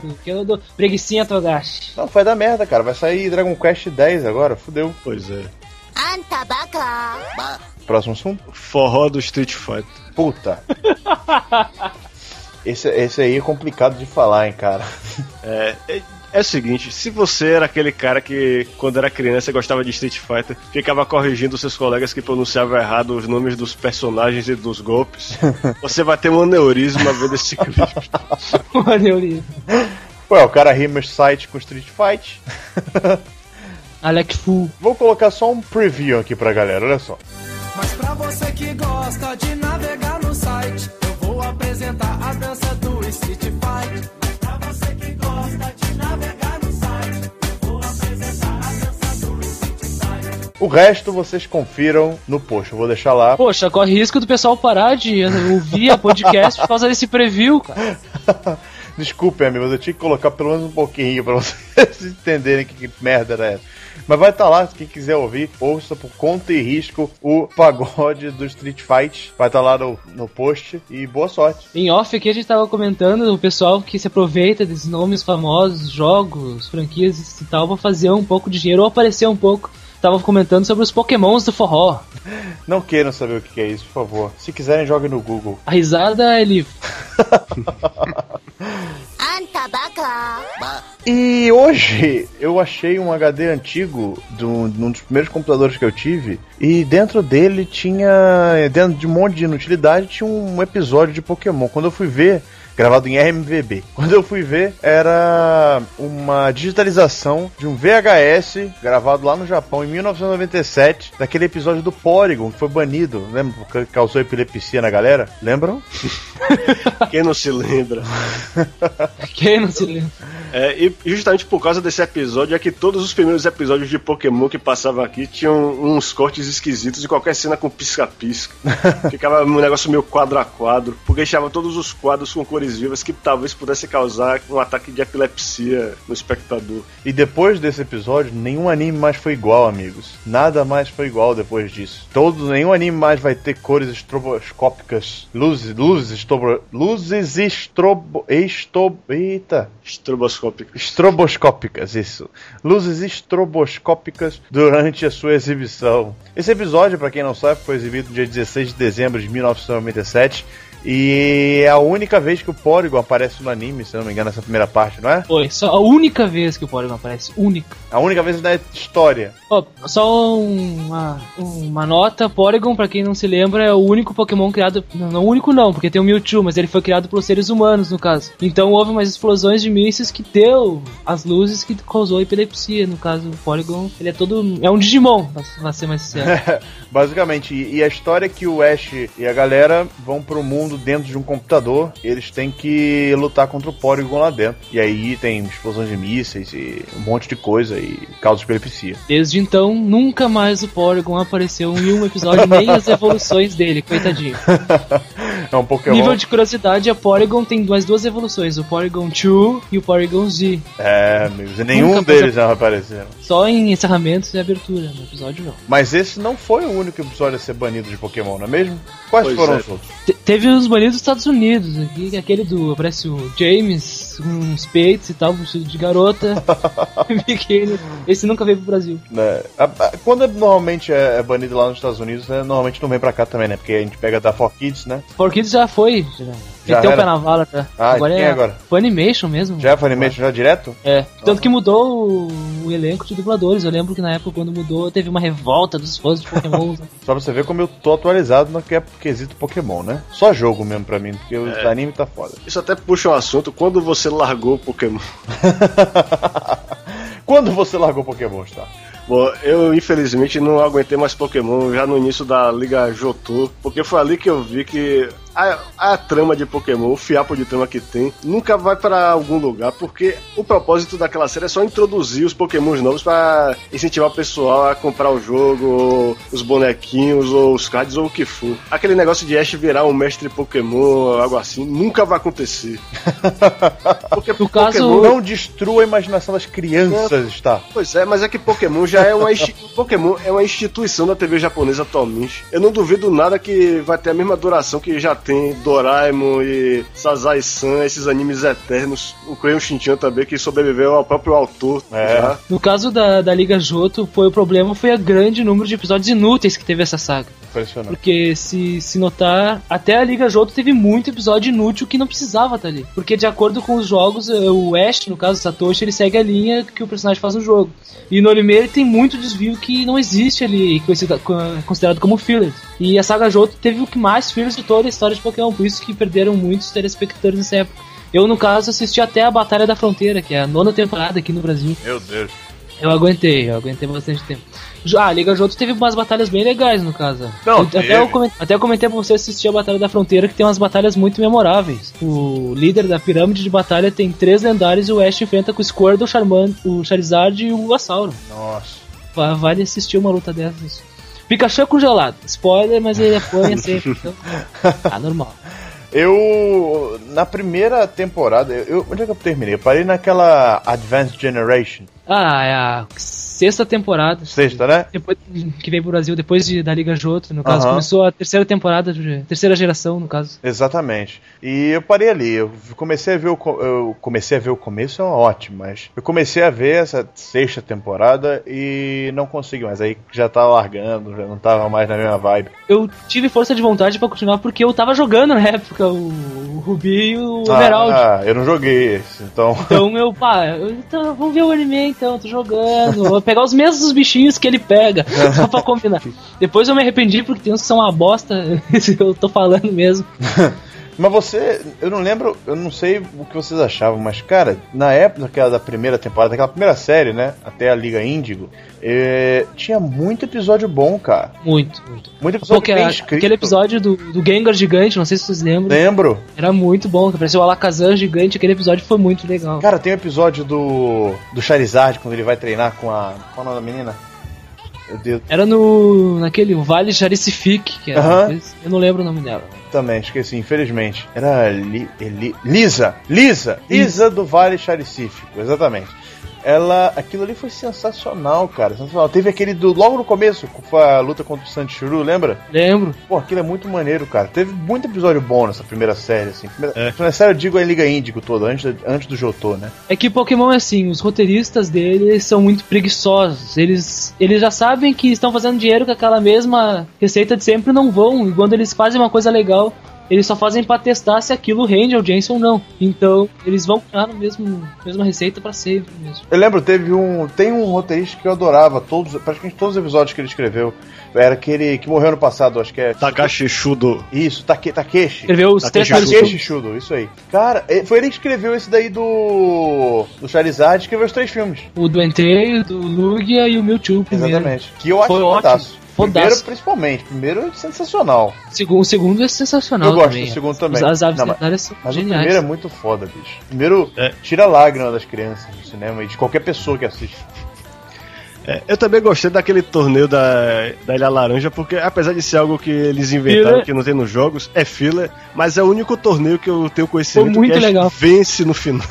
porque eu dou preguiçinha Togashi. Não, foi da merda, cara. Vai sair Dragon Quest 10 agora. Fudeu. Pois é. Próximo assunto? Forró do Street Fighter. Puta. Esse, esse aí é complicado de falar, hein, cara. É, é é, o seguinte, se você era aquele cara que, quando era criança, gostava de Street Fighter, ficava corrigindo seus colegas que pronunciavam errado os nomes dos personagens e dos golpes, você vai ter um aneurisma vendo esse clipe. O aneurisma. Ué, o cara rima site com Street Fight. Alec Fu. Vou colocar só um preview aqui pra galera, olha só. Mas pra você que gosta de navegar no site, eu vou apresentar a dança O resto vocês confiram no post. Eu vou deixar lá. Poxa, corre risco do pessoal parar de ouvir a podcast por causa desse preview, cara. Desculpem, amigos, eu tinha que colocar pelo menos um pouquinho pra vocês entenderem que, que merda era essa. Mas vai estar lá, quem quiser ouvir, ouça por conta e risco o pagode do Street Fight. Vai estar lá no, no post e boa sorte. Em off aqui a gente tava comentando o pessoal que se aproveita desses nomes famosos, jogos, franquias e tal, pra fazer um pouco de dinheiro ou aparecer um pouco estavam comentando sobre os pokémons do forró. Não queiram saber o que é isso, por favor. Se quiserem, jogue no Google. A risada, é ele... Tá e hoje eu achei um HD antigo de de um, dos primeiros computadores que eu tive. E dentro dele tinha. Dentro de um monte de inutilidade, tinha um episódio de Pokémon. Quando eu fui ver, Gravado em RMVB. Quando eu fui ver, era uma digitalização de um VHS gravado lá no Japão em 1997, daquele episódio do Porygon que foi banido. Lembra? Porque causou epilepsia na galera? Lembram? Quem não se lembra? Quem não se lembra? É, e justamente por causa desse episódio é que todos os primeiros episódios de Pokémon que passavam aqui tinham uns cortes esquisitos de qualquer cena com pisca-pisca. Ficava um negócio meio quadro a quadro, porque deixava todos os quadros com cores vivas que talvez pudesse causar um ataque de epilepsia no espectador. E depois desse episódio, nenhum anime mais foi igual, amigos. Nada mais foi igual depois disso. Todo, nenhum anime mais vai ter cores estroboscópicas, luzes, luzes, estrobo, luzes estrobo, estrobo, eita, Estroboscópico. estroboscópicas, isso. Luzes estroboscópicas durante a sua exibição. Esse episódio, pra quem não sabe, foi exibido no dia 16 de dezembro de 1997. E é a única vez que o Porygon aparece no anime, se não me engano, nessa primeira parte, não é? Foi, só a única vez que o Porygon aparece. Única. A única vez da história. Só um- uma, uma nota, Porygon, pra quem não se lembra, é o único Pokémon criado. Não, não único não, porque tem o Mewtwo, mas ele foi criado pelos seres humanos, no caso. Então houve umas explosões de mísseis que deu as luzes que causou epilepsia. No caso, o Porygon, ele é todo. É um Digimon, pra, ser mais sincero. Basicamente, e, e a história é que o Ash e a galera vão pro mundo dentro de um computador, eles têm que lutar contra o Porygon lá dentro. E aí tem explosões de mísseis e um monte de coisa e causa epilepsia. Desde então, nunca mais o Porygon apareceu em um episódio, nem as evoluções dele, coitadinho. É um Pokémon. Nível de curiosidade, a Porygon tem mais duas evoluções, o Porygon 2 e o Porygon Z. É, amigos, e nenhum Nunca deles já apareceram. Só em encerramentos e abertura, no episódio não. Mas esse não foi o único episódio a ser banido de Pokémon, não é mesmo? Quais Pois foram é. os outros? Te- teve os banidos dos Estados Unidos, aqui, aquele do. Aparece o James com uns peitos e tal, vestido de garota. Esse nunca veio pro Brasil. Né, a- a- Quando é- normalmente é, é banido lá nos Estados Unidos, né, normalmente não vem pra cá também, né? Porque a gente pega da 4Kids, né? For Kids já foi. Já, Já meteu o pé na vala, tá? Ah, agora é é agora? Funimation mesmo. Já é Funimation já direto? É, tanto que mudou o, o elenco de dubladores. Eu lembro que na época, quando mudou, teve uma revolta dos fãs de Pokémon. Só pra você ver como eu tô atualizado no que é quesito Pokémon, né? Só jogo mesmo pra mim, porque os anime tá foda. Isso até puxa um assunto. Quando você largou o Pokémon? Quando você largou Pokémon, tá? Bom, eu infelizmente não aguentei mais Pokémon já no início da Liga Jotô, porque foi ali que eu vi que a, a trama de Pokémon, o fiapo de trama que tem, nunca vai para algum lugar, porque o propósito daquela série é só introduzir os Pokémons novos para incentivar o pessoal a comprar o jogo, ou os bonequinhos, ou os cards, ou o que for. Aquele negócio de Ash virar um mestre Pokémon, algo assim, nunca vai acontecer. Porque No caso- Pokémon Não destrua a imaginação das crianças, tá? Pois é, mas é que Pokémon já é uma Pokémon é uma instituição da TV japonesa atualmente. Eu não duvido nada que vai ter a mesma duração que já tem Doraemon e Sazai-san, esses animes eternos. O Crayon Shinchan também que sobreviveu ao próprio autor. É. No caso da, da Liga Joto, foi o problema foi a grande número de episódios inúteis que teve essa saga. Impressionante. Porque se, se notar, até a Liga Joto teve muito episódio inútil que não precisava estar ali. Porque de acordo com os jogos, eh, o Ash, no caso o Satoshi, ele segue a linha que o personagem faz no jogo. E no anime ele tem muito desvio que não existe ali, considerado como filler. E a saga Joto teve o que mais fillers de toda a história de Pokémon, por isso que perderam muitos telespectadores nessa época. Eu, no caso, assisti até a Batalha da Fronteira, que é a nona temporada aqui no Brasil. Meu Deus. Eu aguentei, eu aguentei bastante tempo. Ah, a Liga Joto teve umas batalhas bem legais, no caso. Não, Eu- até, eu coment- até eu comentei pra você assistir a Batalha da Fronteira, que tem umas batalhas muito memoráveis. O líder da pirâmide de batalha tem três lendários e o Ash enfrenta com o Squirtle, o o Charizard e o Asauro. Nossa. Va- Vale assistir uma luta dessas. Pikachu é congelado. Spoiler, mas ele apanha sempre. Então... Ah, normal. Eu. Na primeira temporada, eu, onde é que eu terminei? Eu parei naquela Advanced Generation. Ah, é a sexta temporada. Sexta, né? Depois, que veio pro Brasil depois de, da Liga Joto, no caso. Começou a terceira temporada, terceira geração, no caso. Exatamente. E eu parei ali. Eu comecei a ver o. Eu comecei a ver o começo, é ótimo, mas eu comecei a ver essa sexta temporada e não consegui mais. Aí já tava largando, já não tava mais na mesma vibe. Eu tive força de vontade pra continuar porque eu tava jogando na época o, Rubi e o Emerald. Ah, eu não joguei esse, então. Então eu, pá, eu, então, vamos ver o anime então, tô jogando. Pegar os mesmos bichinhos que ele pega, só pra combinar. Depois eu me arrependi porque tem uns que são uma bosta, eu tô falando mesmo. Mas você, eu não lembro, eu não sei o que vocês achavam, mas cara, na época da primeira temporada, daquela primeira série, né? Até a Liga Índigo, eh, tinha muito episódio bom, cara. Muito, muito. Muito episódio Porque bem a- escrito. aquele episódio do, do Gengar gigante, não sei se vocês lembram, Lembro. era muito bom, que apareceu o Alakazam gigante, aquele episódio foi muito legal. Cara, tem um episódio do do Charizard quando ele vai treinar com a qual é o nome da menina? Era no. naquele Vale Charicifique, que era. Aham. Eu não lembro o nome dela. Também esqueci, infelizmente. Era Li, Eli- Lisa, Lisa, Lisa do Vale Charicífico, exatamente. Ela, aquilo ali foi sensacional, cara, sensacional. Teve aquele do logo no começo, que foi a luta contra o Sanchuru, lembra? Lembro. Pô, aquilo é muito maneiro, cara. Teve muito episódio bom nessa primeira série, assim. Primeira, É. Primeira série eu digo a Liga Índigo toda, antes, antes do Jotô, né? É que Pokémon é assim, os roteiristas deles são muito preguiçosos. Eles, eles já sabem que estão fazendo dinheiro com aquela mesma receita de sempre e não vão. E quando eles fazem uma coisa legal, eles só fazem pra testar se aquilo rende audiência ou não. Então, eles vão ficar na mesmo, mesma receita pra sempre mesmo. Eu lembro, teve um. Tem um roteirista que eu adorava, todos, praticamente todos os episódios que ele escreveu. Era aquele que morreu no passado, acho que é. Takashi Shudo. Isso, Take, Takeshi. Escreveu os três Takeshi Shudo, isso aí. Cara, é- foi ele que escreveu esse daí do. do Charizard, escreveu os três filmes. O do Entei, do Lugia e o Mewtwo primeiro. Exatamente. Que eu acho Foi ótimo. fantástico. Fodaço. Primeiro, principalmente. Primeiro, é sensacional. Segundo, o segundo é sensacional Eu gosto também. do segundo também. As aves Não, mas- são Mas o geniais. primeiro é muito foda, bicho. Primeiro, É. tira a lágrima das crianças no cinema e de qualquer pessoa que assiste. É, eu também gostei daquele torneio da, da Ilha Laranja, porque apesar de ser algo que eles inventaram, Filler. que não tem nos jogos, é filler, mas é o único torneio que eu tenho conhecimento Foi muito que Ash legal. vence no final.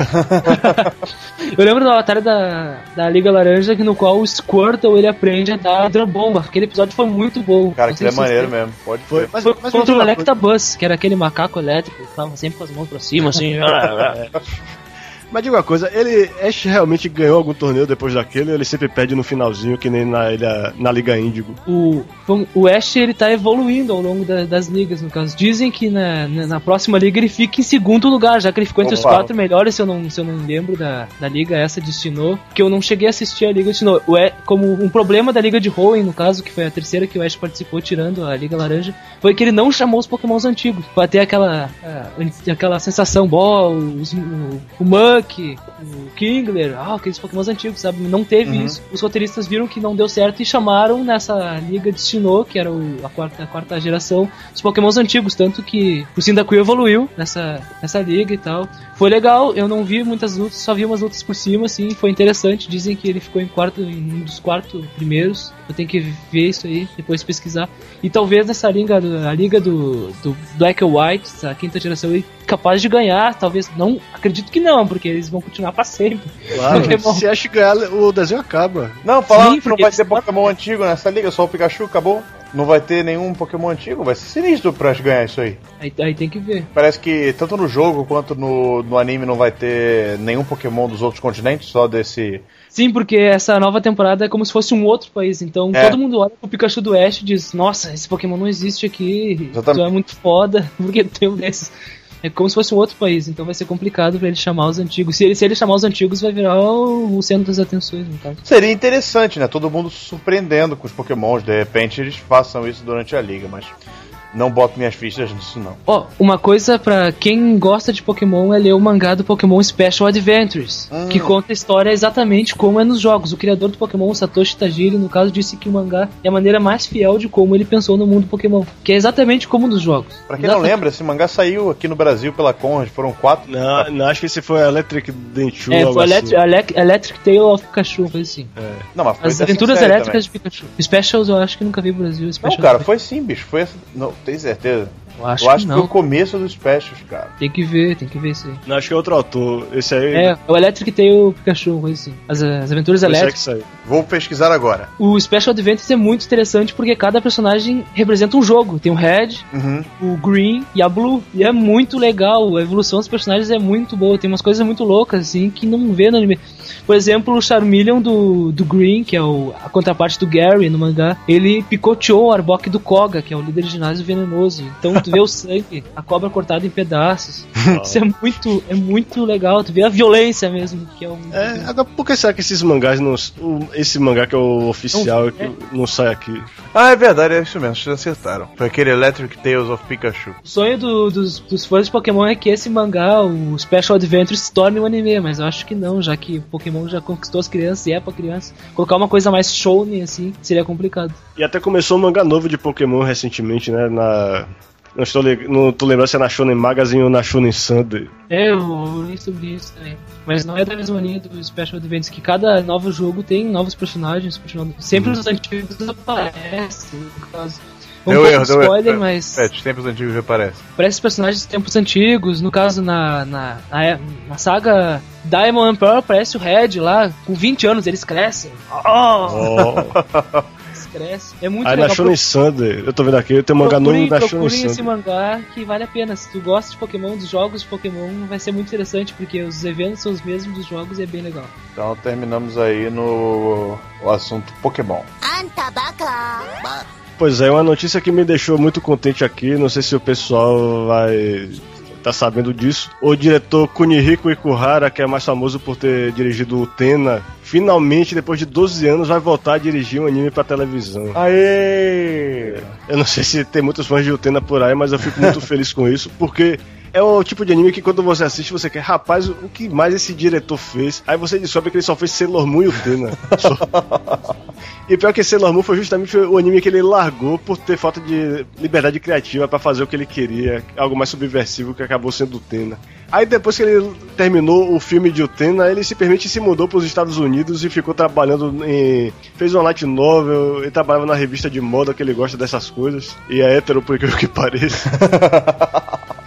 Eu lembro da batalha da, da Liga Laranja, que no qual o Squirtle ele aprende a dar hidrobomba. Aquele episódio foi muito bom. Cara, aquilo é maneiro lembram. mesmo. Pode Foi, foi. mas, Foi mas contra o Electabuzz, que era aquele macaco elétrico que tava sempre com as mãos pra cima, assim. Mas diga uma coisa, ele Ash realmente ganhou algum torneio depois daquele ou ele sempre perde no finalzinho, que nem na, ilha, na Liga Índigo? o, o Ash ele tá evoluindo ao longo da- das ligas, no caso. Dizem que na, na, na próxima liga ele fica em segundo lugar, já que ele ficou entre os quatro melhores, se eu não, se eu não lembro da, da liga essa de Sinnoh, que eu não cheguei a assistir a liga de Sinnoh. O como um problema da liga de Hoenn, no caso, que foi a terceira que o Ash participou tirando a liga laranja, foi que ele não chamou os pokémons antigos, pra ter aquela, ah, aquela sensação, bom, os- o, o Muck, o Kingler, ah, aqueles pokémons antigos, sabe? Não teve Uhum. isso. Os roteiristas viram que não deu certo e chamaram nessa liga de Sinnoh, que era o- a, quarta, a quarta geração, os pokémons antigos, tanto que o Cyndaquil evoluiu nessa, nessa liga e tal. Foi legal, eu não vi muitas lutas, só vi umas lutas por cima, assim, foi interessante. Dizem que ele ficou em quarto, em um dos quatro primeiros. Eu tenho que ver isso aí, depois pesquisar. E talvez nessa liga, do- a liga do, do Black and White, essa quinta geração, ele capaz de ganhar, talvez não, acredito que não, porque eles vão continuar pra sempre. Claro, Pokémon. se Ash ganhar, o desenho acaba. Não, falaram Sim, que não vai ter Pokémon antigo nessa liga, só o Pikachu acabou. Não vai ter nenhum Pokémon antigo, vai ser sinistro pra ganhar isso aí. Aí, aí tem que ver. Parece que tanto no jogo quanto no, no anime não vai ter nenhum Pokémon dos outros continentes, só desse. Sim, porque essa nova temporada é como se fosse um outro país. Então É. todo mundo olha pro Pikachu do Oeste e diz: Nossa, esse Pokémon não existe aqui. Exatamente. Isso é muito foda. Porque tem um desses. É como se fosse um outro país, então vai ser complicado pra ele chamar os antigos. Se ele, se ele chamar os antigos, vai virar o, centro das atenções, no caso. Seria interessante, né? Todo mundo surpreendendo com os Pokémons. De repente eles façam isso durante a liga, mas. Não boto minhas fichas nisso, não. Ó, uma coisa pra quem gosta de Pokémon é ler o mangá do Pokémon Special Adventures, Hum. que conta a história exatamente como é nos jogos. O criador do Pokémon, Satoshi Tajiri, no caso, disse que o mangá é a maneira mais fiel de como ele pensou no mundo Pokémon, que é exatamente como nos jogos. Pra quem não Exatamente. lembra, esse mangá saiu aqui no Brasil pela Conrad, foram quatro. Não, não, acho que esse foi Electric Denchu. É, foi assim. Electric, Elec- Electric Tale of Pikachu, coisa assim. Não, mas foi As aventuras elétricas de Pikachu. Specials eu acho que nunca vi no Brasil. também. Não, Specials cara, foi sim, bicho. Foi essa... Não, tem certeza. Eu acho, Eu acho que que não. foi o começo dos specials, cara. Tem que ver, tem que ver isso aí. Não, acho que é outro autor. Esse aí. É, o Electric Tale Pikachu, coisa assim. As, as aventuras elétricas. que. Vou pesquisar agora. O Special Adventures é muito interessante porque cada personagem representa um jogo. Tem o Red, Uhum. o Green e a Blue. E é muito legal. A evolução dos personagens é muito boa. Tem umas coisas muito loucas, assim, que não vê no anime. Por exemplo, o Charmeleon do, do Green, que é o, a contraparte do Gary no mangá, ele picoteou o Arbok do Koga, que é o líder de ginásio venenoso. Então tu vê o sangue, a cobra cortada em pedaços. Isso é muito, é muito legal. Tu vê a violência mesmo, que é um. É, agora por que será que esses mangás não. o- esse mangá que é o oficial Não, é que é. não sai aqui? Ah, é verdade, é isso mesmo, vocês acertaram. Foi aquele Electric Tales of Pikachu. O sonho do- dos, dos fãs de Pokémon é que esse mangá, o Special Adventure, se torne um anime, mas eu acho que não, já que Pokémon já conquistou as crianças e é pra criança. Colocar uma coisa mais shounen assim seria complicado. E até começou um mangá novo de Pokémon recentemente, né? Na. Não estou, não tô lembrando se é na Shonen Magazine ou na Shonen Sunday. É, eu li sobre isso também. Mas não é da mesma linha do Special Adventures, que cada novo jogo tem novos personagens. Sempre os antigos aparecem, no caso. Um deu erro, deu erro. mas. É, de tempos antigos já aparece. Parece personagens de tempos antigos, no caso na, na, na, na saga Diamond Pearl aparece o Red lá, com 20 anos eles crescem. Oh! oh. eles crescem. É muito Aí legal. na Shonen Pro... Eu tô vendo aqui, eu tenho um mangá novo da Shonen Sunday. Procurem esse mangá que vale a pena. Se tu gosta de Pokémon, dos jogos de Pokémon, vai ser muito interessante, porque os eventos são os mesmos dos jogos e é bem legal. Então terminamos aí no o assunto Pokémon. Anta. Pois é, uma notícia que me deixou muito contente aqui, não sei se o pessoal vai tá sabendo disso. O diretor Kunihiko Ikuhara, que é mais famoso por ter dirigido o Tena, finalmente, depois de 12 anos, vai voltar a dirigir um anime pra televisão. Aê! Eu não sei se tem muitos fãs de Utena por aí, mas eu fico muito feliz com isso, porque é o tipo de anime que quando você assiste, você quer, rapaz, o que mais esse diretor fez? Aí você descobre que ele só fez Sailor Moon e Utena. Só. E pior que Sailor Moon foi justamente o anime que ele largou por ter falta de liberdade criativa pra fazer o que ele queria, algo mais subversivo que acabou sendo Utena. Aí depois que ele terminou o filme de Utena, ele simplesmente se mudou para os Estados Unidos e ficou trabalhando em. fez uma light novel, ele trabalhava na revista de moda que ele gosta dessas coisas. E é hétero por incrível que pareça.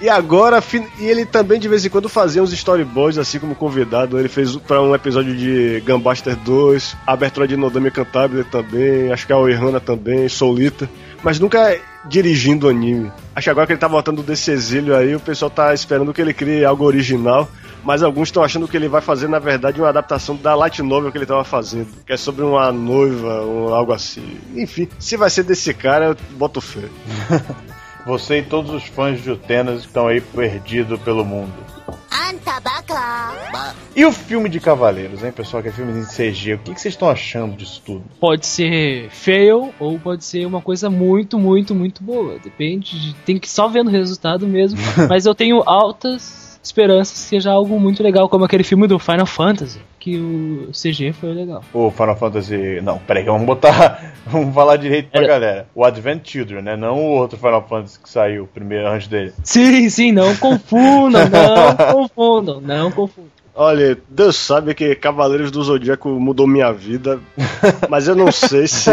E agora, e ele também de vez em quando fazia uns storyboards assim como convidado. Ele fez pra um episódio de Gunbuster 2, a abertura de Nodame Cantabile também, acho que a Oihana também, Soulita. Mas nunca dirigindo anime. Acho que agora que ele tá voltando desse exílio aí, o pessoal tá esperando que ele crie algo original. Mas alguns estão achando que ele vai fazer, na verdade, uma adaptação da light novel que ele tava fazendo. Que é sobre uma noiva, ou algo assim. Enfim, se vai ser desse cara, eu boto fé. Você e todos os fãs de Utenas estão aí perdidos pelo mundo. E o filme de Cavaleiros, hein, pessoal? Que é filme de CG. O que vocês estão achando disso tudo? Pode ser fail ou pode ser uma coisa muito, muito, muito boa. Depende. De... Tem que só vendo o resultado mesmo. Mas eu tenho altas esperanças que seja algo muito legal, como aquele filme do Final Fantasy, que o CG foi legal. O Final Fantasy. Não, peraí, vamos botar. vamos falar direito pra Era- galera. O Advent Children, né? Não o outro Final Fantasy que saiu primeiro antes dele. Sim, sim, não confundam, não confundam, não confundam. Olha, Deus sabe que Cavaleiros do Zodíaco mudou minha vida, mas eu não sei se.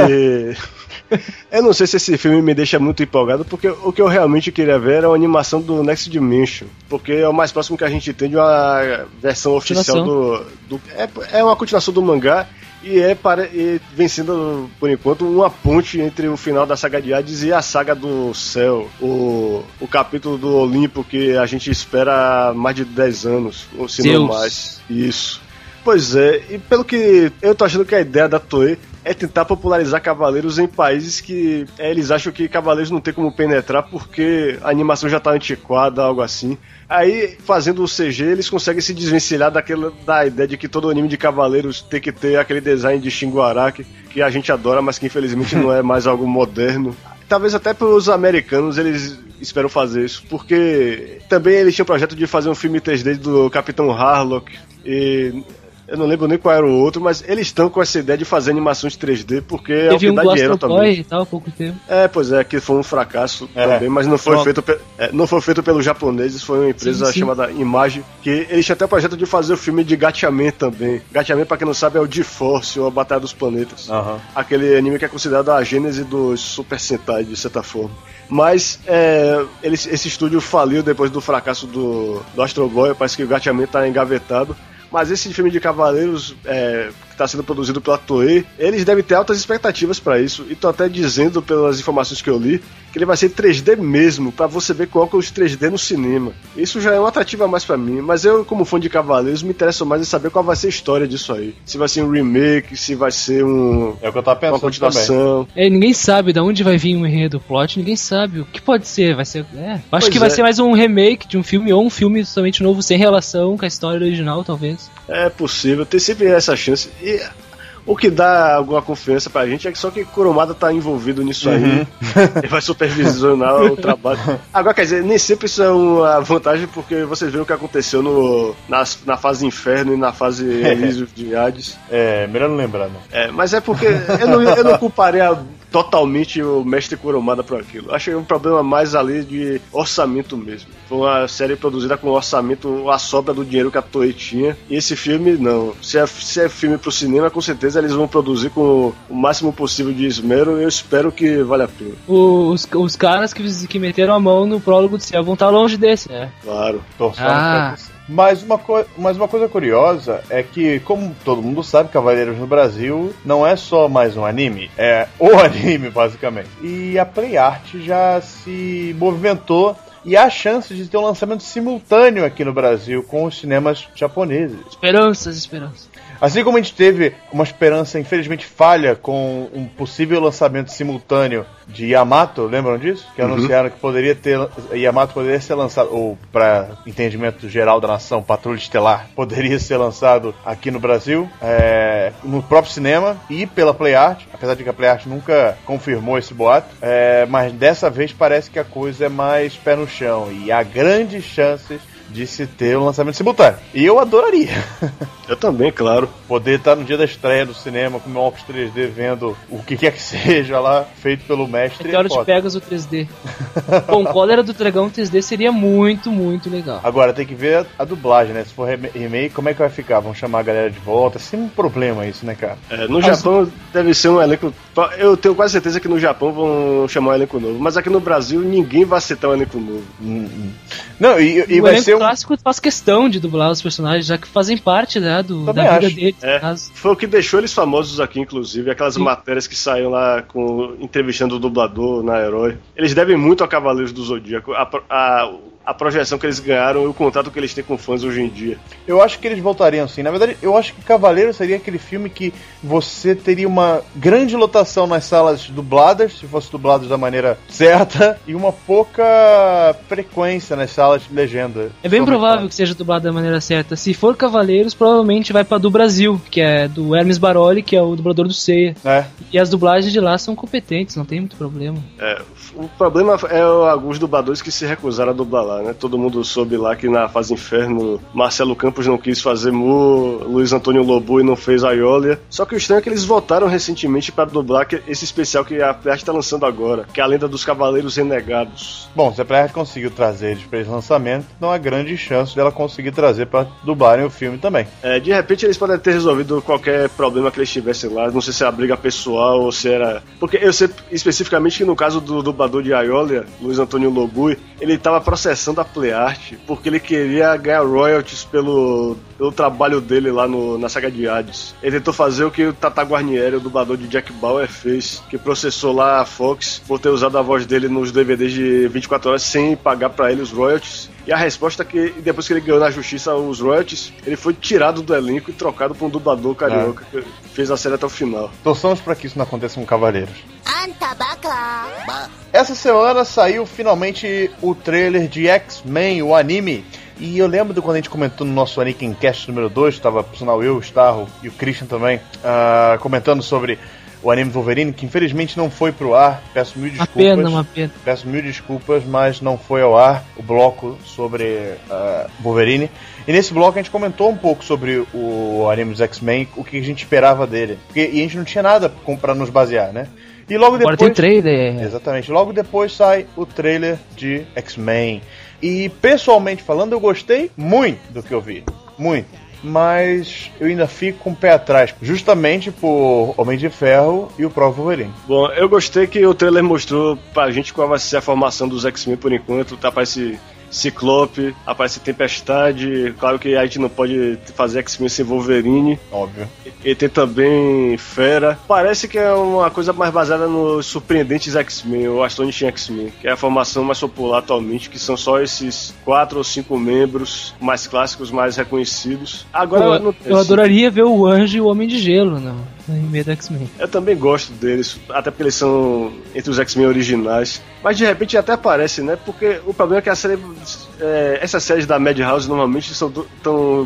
Eu não sei se esse filme me deixa muito empolgado, porque o que eu realmente queria ver era a animação do Next Dimension, porque é o mais próximo que a gente tem de uma versão oficial do. do é, é uma continuação do mangá e é para, e vem sendo, por enquanto, uma ponte entre o final da saga de Hades e a saga do céu, o, o capítulo do Olimpo que a gente espera há mais de 10 anos, ou se não Zeus. mais. Isso. Pois é, e pelo que eu tô achando que a ideia da Toei é tentar popularizar Cavaleiros em países que é, eles acham que Cavaleiros não tem como penetrar porque a animação já tá antiquada, algo assim. Aí, fazendo o CG, eles conseguem se desvencilhar daquela, da ideia de que todo anime de Cavaleiros tem que ter aquele design de Shingo Araki, que a gente adora, mas que infelizmente não é mais algo moderno. talvez até pros americanos eles esperam fazer isso, porque também eles tinham o projeto de fazer um filme 3D do Capitão Harlock e eu não lembro nem qual era o outro, mas eles estão com essa ideia de fazer animações 3D, porque é o Teve que um dá dinheiro Astro também. Boy e tal, há pouco tempo. É, pois é, que foi um fracasso É. também, mas não foi, feito pe- é, não foi feito pelos japoneses, foi uma empresa Sim, sim. chamada Image, que eles tinham até o projeto de fazer o filme de Gatchaman também. Gatchaman, pra quem não sabe, é o GeForce, ou a Batalha dos Planetas. Aham. Aquele anime que é considerado a gênese dos Super Sentai, de certa forma. Mas é, eles- esse estúdio faliu depois do fracasso do, do Astro Boy, parece que o Gatchaman tá engavetado. Mas esse filme de Cavaleiros, é, está sendo produzido pela Toei, eles devem ter altas expectativas para isso. E tô até dizendo, pelas informações que eu li, que ele vai ser 3D mesmo, para você ver com óculos 3D no cinema. Isso já é um atrativo a mais para mim, mas eu, como fã de Cavaleiros, me interesso mais em saber qual vai ser a história disso aí. Se vai ser um remake, se vai ser um, É o que eu tava uma pensando também. continuação. É, ninguém sabe de onde vai vir o enredo, plot, ninguém sabe. O que pode ser? Vai ser. É, acho Pois que vai é. ser mais um remake de um filme ou um filme somente novo, sem relação com a história original, talvez. É possível, tem sempre essa chance. E o que dá alguma confiança pra gente é que só que Kurumada tá envolvido nisso aí. Ele vai supervisionar o trabalho. Agora, quer dizer, nem sempre isso é uma vantagem, porque vocês viram o que aconteceu no, na, na fase Inferno e na fase Elísio de Hades. É, melhor não lembrar, não. É, mas é porque eu não, eu não culparia totalmente o mestre Kurumada por aquilo. Achei um problema mais ali de orçamento mesmo. Foi uma série produzida com orçamento, a sobra do dinheiro que a Toei tinha. E esse filme, não. Se é, se é filme pro cinema, com certeza eles vão produzir com o máximo possível de esmero e eu espero que valha a pena. Os, os caras que, que meteram a mão no prólogo do céu vão estar longe desse, né? Claro. Torçamos Ah. pra. Mas uma, mas uma coisa curiosa é que, como todo mundo sabe, Cavaleiros no Brasil não é só mais um anime, é o anime, basicamente. E a Play Art já se movimentou e há chance de ter um lançamento simultâneo aqui no Brasil com os cinemas japoneses. Esperanças, esperanças. Assim como a gente teve uma esperança, infelizmente, falha com um possível lançamento simultâneo de Yamato, lembram disso? Que anunciaram que poderia ter. Yamato poderia ser lançado, ou para entendimento geral da nação, Patrulha Estelar, poderia ser lançado aqui no Brasil, é, no próprio cinema e pela Play Art, apesar de que a Play Art nunca confirmou esse boato, é, mas dessa vez parece que a coisa é mais pé no chão e há grandes chances de se ter um lançamento simultâneo. E eu adoraria. Eu também, claro. Poder estar no dia da estreia do cinema com meu óculos 3D vendo o que quer que seja lá, feito pelo mestre. Meteoro de foda. Pegas o 3D. Bom, Cólera do Dragão 3D seria muito, muito legal. Agora tem que ver a, a dublagem, né? Se for rem- remake, como é que vai ficar? Vão chamar a galera de volta? É sempre um problema isso, né, cara? É, no Japão deve ser um elenco. Eu tenho quase certeza que no Japão vão chamar um elenco novo. Mas aqui no Brasil ninguém vai aceitar um elenco novo. Não, e, e vai elenco ser um. clássico faz questão de dublar os personagens, já que fazem parte né, do, Também da vida acho. deles. É, no caso. foi o que deixou eles famosos aqui, inclusive, aquelas matérias que saíram lá com entrevistando o dublador na Herói. Eles devem muito a Cavaleiros do Zodíaco, a, a, a projeção que eles ganharam e o contato que eles têm com fãs hoje em dia. Eu acho que eles voltariam sim. Na verdade, eu acho que Cavaleiro seria aquele filme que você teria uma grande lotação nas salas dubladas, se fosse dublados da maneira certa, e uma pouca frequência nas salas de legenda. É bem provável que seja dublado da maneira certa. Se for Cavaleiros, provavelmente vai pra do Brasil, que é do Hermes Baroli, que é o dublador do Seiya. É. E as dublagens de lá são competentes, não tem muito problema. É, o problema é alguns dubladores que se recusaram a dublar lá, né? Todo mundo soube lá que na fase Inferno, Marcelo Campos não quis fazer Mu, Luiz Antônio Lobo e não fez Aiolia. Só que o estranho é que eles voltaram recentemente para dublar esse especial que a Play está lançando agora, que é a Lenda dos Cavaleiros Renegados. Bom, se a Player conseguiu trazer eles para esse lançamento, não há grande chance dela conseguir trazer para dublarem o filme também. É, de repente eles podem ter resolvido qualquer problema que eles tivessem lá. Não sei se era briga pessoal ou se era. Porque eu sei especificamente que no caso do dublador de Aiolia, Luiz Antônio Lobui, ele estava processando a Playart porque ele queria ganhar royalties pelo, pelo trabalho dele lá no, na saga de Hades. Ele tentou fazer o que o Tata Guarnieri, o dublador de Jack Bauer, fez, que processou lá a Fox por ter usado a voz dele nos DVDs de 24 horas sem pagar para ele os royalties. E a resposta é que, depois que ele ganhou na justiça os royalties, ele foi tirado do elenco e trocado por um dublador carioca é. que fez a série até o final. Torçamos para que isso não aconteça com Cavaleiros. Essa semana saiu finalmente o trailer de X-Men, o anime. E eu lembro de quando a gente comentou no nosso Anakin Cast número 2, estava por eu, o Starro e o Christian também, uh, comentando sobre o anime Wolverine, que infelizmente não foi pro ar. Peço mil Uma desculpas. pena, uma pena. Peço mil desculpas, mas não foi ao ar o bloco sobre uh, Wolverine. E nesse bloco a gente comentou um pouco sobre o anime dos X-Men, o que a gente esperava dele. Porque, e a gente não tinha nada pra nos basear, né? E logo Agora depois. tem trailer. Exatamente. Logo depois sai o trailer de X-Men. E pessoalmente falando, eu gostei muito do que eu vi. Muito. Mas eu ainda fico com o pé atrás, justamente por Homem de Ferro e o próprio Wolverine. Bom, eu gostei que o trailer mostrou pra gente qual vai ser a formação dos X-Men por enquanto. Tá, aparece Ciclope, aparece Tempestade. Claro que a gente não pode fazer X-Men sem Wolverine. Óbvio. E tem também Fera. Parece que é uma coisa mais baseada nos surpreendentes X-Men, ou Astonishing X-Men, que é a formação mais popular atualmente, que são só esses quatro ou cinco membros mais clássicos, mais reconhecidos. Agora eu, não- eu adoraria ver o Anjo e o Homem de Gelo no, no meio do X-Men. Eu também gosto deles, até porque eles são entre os X-Men originais. Mas de repente até aparece, né? Porque o problema é que a série. é, essas séries da Madhouse normalmente estão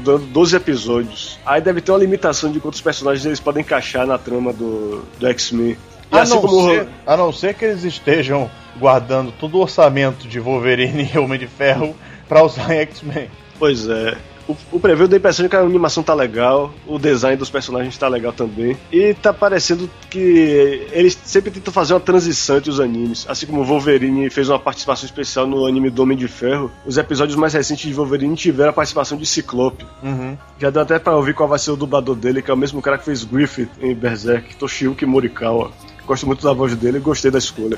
dando 12 episódios. Aí deve ter uma limitação de quantos personagens eles podem encaixar na trama do, do X-Men. E A assim não, como. ser, a não ser que eles estejam guardando todo o orçamento de Wolverine e Homem de Ferro pra usar em X-Men. Pois é. O, o preview dá a impressão de que a animação tá legal, o design dos personagens tá legal também. E tá parecendo que eles sempre tentam fazer uma transição entre os animes. Assim como o Wolverine fez uma participação especial no anime do Homem de Ferro, os episódios mais recentes de Wolverine tiveram a participação de Ciclope. Uhum. Já deu até pra ouvir qual vai ser o dublador dele, que é o mesmo cara que fez Griffith em Berserk, Toshiyuki Morikawa. Gosto muito da voz dele e gostei da escolha.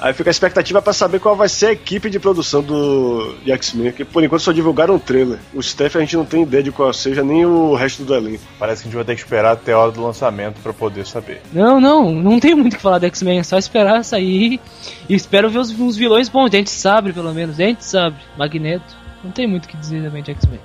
Aí fica a expectativa pra saber qual vai ser a equipe de produção do de X-Men, que por enquanto só divulgaram o trailer. O staff a gente não tem ideia de qual seja, nem o resto do elenco. Parece que a gente vai ter que esperar até a hora do lançamento pra poder saber. Não, não, não tem muito o que falar do X-Men, é só esperar sair e espero ver os, uns vilões bons, Dente Sabre pelo menos, Dente Sabre, Magneto. Não tem muito o que dizer também de X-Men.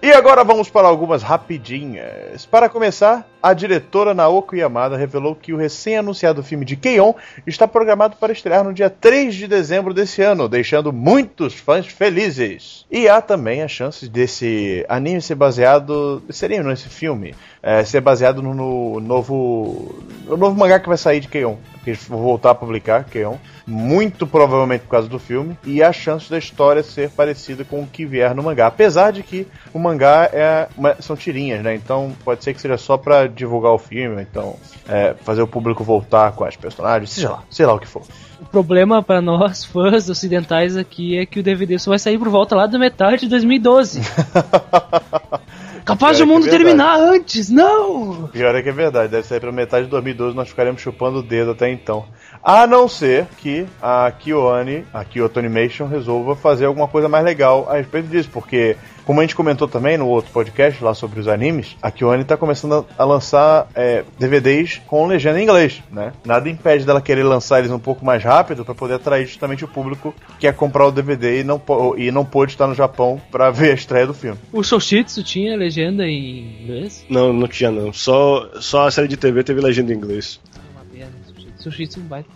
E agora vamos para algumas rapidinhas. Para começar, a diretora Naoko Yamada revelou que o recém-anunciado filme de Keion está programado para estrear no dia 3 de dezembro desse ano, deixando muitos fãs felizes. E há também a chance desse anime ser baseado, seria nesse filme, é, ser baseado no, novo no novo mangá que vai sair de Keion, que eles vão voltar a publicar Keion, muito provavelmente por causa do filme, e há chance da história ser parecida com o que vier no mangá. Apesar de que o mangá é uma- são tirinhas, né? Então pode ser que seja só pra divulgar o filme, então é, fazer o público voltar com as personagens, seja lá, sei lá o que for. O problema pra nós, fãs ocidentais aqui, é que o DVD só vai sair por volta lá da metade de 2012. Capaz de é o que mundo é terminar antes, não! Pior é que é verdade, deve sair pra metade de 2012, nós ficaremos chupando o dedo até então. A não ser que a KyoAni, a Kyoto Animation, resolva fazer alguma coisa mais legal a respeito disso, porque, como a gente comentou também no outro podcast lá sobre os animes, a KyoAni tá começando a lançar é, DVDs com legenda em inglês, né? Nada impede dela querer lançar eles um pouco mais rápido para poder atrair justamente o público que quer comprar o DVD e não, e não pôde estar no Japão para ver a estreia do filme. O Shoushitsu tinha legenda em inglês? Não, não tinha não. Só, só a série de TV teve legenda em inglês. Shoushitsu é um baita.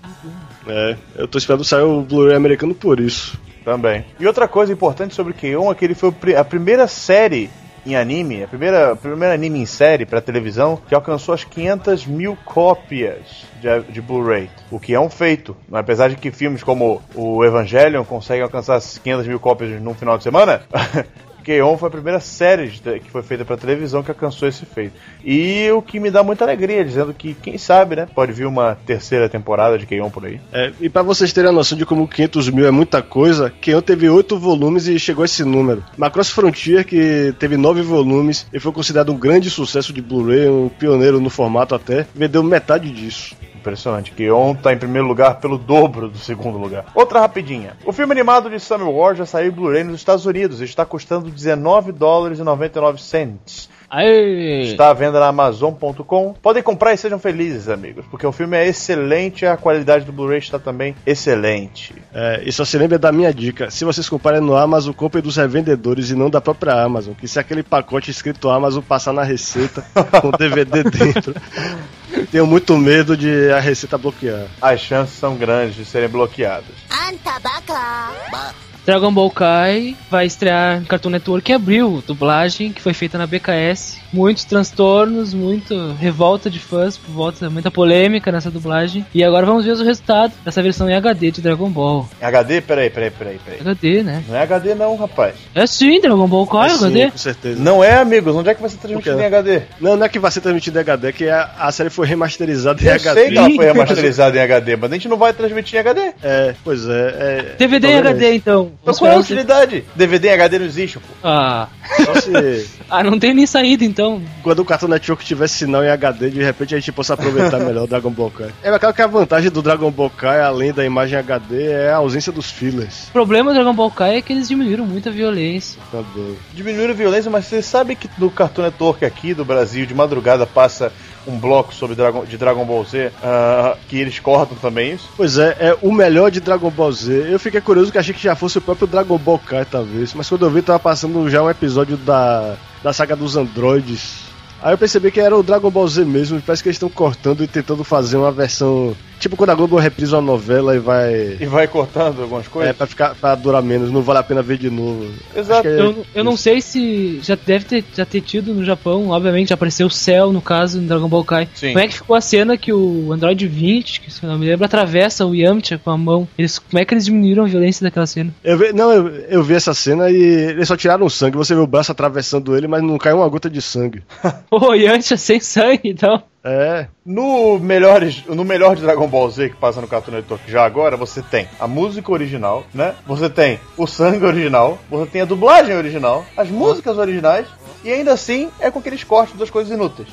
É, eu tô esperando sair o Blu-ray americano por isso. Também. E outra coisa importante sobre Keion é que ele foi a primeira série em anime, a primeira, o primeiro anime em série para televisão que alcançou as 500 mil cópias de, de Blu-ray. O que é um feito. Apesar de que filmes como o Evangelion conseguem alcançar as 500 mil cópias num final de semana. Keion foi a primeira série que foi feita para televisão que alcançou esse feito. E o que me dá muita alegria, dizendo que, quem sabe, né, pode vir uma terceira temporada de Keion por aí. É, e pra vocês terem a noção de como 500 mil é muita coisa, Keion teve 8 volumes e chegou a esse número. Macross Frontier, que teve 9 volumes e foi considerado um grande sucesso de Blu-ray, um pioneiro no formato até, vendeu metade disso. Impressionante. Keon tá em primeiro lugar pelo dobro do segundo lugar. Outra rapidinha. O filme animado de Summer War já saiu em Blu-ray nos Estados Unidos e está custando 19 dólares e 99 cents. Aê! Está à venda na Amazon.com. Podem comprar e sejam felizes, amigos, porque o filme é excelente e a qualidade do Blu-ray está também excelente. É, e só se lembra da minha dica: se vocês comprarem no Amazon, comprem dos revendedores e não da própria Amazon. Que se aquele pacote escrito Amazon passar na receita com DVD dentro, Tenho muito medo de a receita bloquear. As chances são grandes de serem bloqueadas. Antabaca! Dragon Ball Kai vai estrear no Cartoon Network em abril, dublagem que foi feita na BKS. Muitos transtornos, muito revolta de fãs por volta, muita polêmica nessa dublagem. E agora vamos ver o resultado dessa versão em HD de Dragon Ball. HD? Peraí, peraí, peraí, peraí. HD, né? Não é HD não, rapaz. É sim, Dragon Ball Kai, É sim, HD. com certeza. Não é, amigos. Onde é que vai ser transmitido em? HD? Não, não é que vai ser transmitido em HD, é que a, a série foi remasterizada em Eu HD. sei que ela foi remasterizada em HD, mas a gente não vai transmitir em HD. É, pois é. é DVD em HD, então. Então qual é a utilidade? DVD HD não existe, pô. Ah. Só se ah, não tem nem saída, então. quando o Cartoon Network tivesse sinal em HD, de repente a gente possa aproveitar melhor o Dragon Ball Kai. É claro que a vantagem do Dragon Ball Kai, além da imagem HD, é a ausência dos fillers O problema do Dragon Ball Kai é que eles diminuíram muito a violência. também. Diminuir a violência, mas você sabe que no Cartoon Network aqui do Brasil, de madrugada, passa um bloco sobre Dragon, de Dragon Ball Z, ah, que eles cortam também isso? Pois é, é o melhor de Dragon Ball Z. Eu fiquei curioso que achei que já fosse o próprio Dragon Ball Kai, talvez. Mas quando eu vi, tava passando já um episódio da, da saga dos androides. Aí eu percebi que era o Dragon Ball Z mesmo. Parece que eles estão cortando e tentando fazer uma versão. Tipo quando a Globo reprisa uma novela e vai. E vai cortando algumas É, coisas? pra, ficar, pra durar menos, não vale a pena ver de novo. Exato. É Eu, eu não sei se já deve ter, já ter tido no Japão, obviamente, apareceu o céu, no caso, no Dragon Ball Kai. Sim. Como é que ficou a cena que o Android 20, que se eu não me lembro, atravessa o Yamcha com a mão? Eles, como é que eles diminuíram a violência daquela cena? Eu vi, não, eu, eu vi essa cena e eles só tiraram o sangue. Você vê o braço atravessando ele, mas não caiu uma gota de sangue. Ô, Yamcha sem sangue, então. É, No, melhores, no melhor de Dragon Ball Z que passa no Cartoon Network já agora, você tem a música original, né? Você tem o sangue original, você tem a dublagem original, as músicas originais, e ainda assim é com aqueles cortes das coisas inúteis.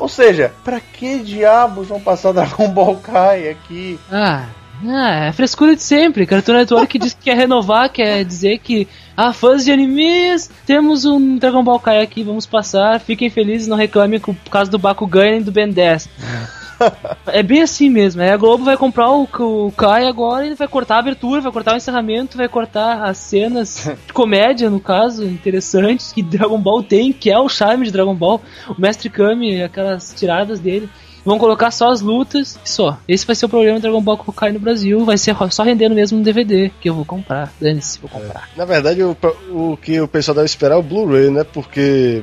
Ou seja, pra que diabos vão passar Dragon Ball Kai aqui? Ah, ah, é frescura de sempre. Cartoon Network diz que quer renovar, quer dizer que, ah, fãs de animes, temos um Dragon Ball Kai aqui, vamos passar, fiquem felizes, não reclamem por causa do Bakugan e do Ben 10. É bem assim mesmo. Aí a Globo vai comprar o, o Kai agora e vai cortar a abertura, vai cortar o encerramento, vai cortar as cenas de comédia, no caso, interessantes, que Dragon Ball tem, que é o charme de Dragon Ball. O Mestre Kami, aquelas tiradas dele. Vão colocar só as lutas e só. Esse vai ser o problema do Dragon Ball Kai no Brasil. Vai ser só rendendo mesmo no DVD, que eu vou comprar. Dane-se, vou comprar. na verdade o, o que o pessoal deve esperar é o Blu-ray, né? Porque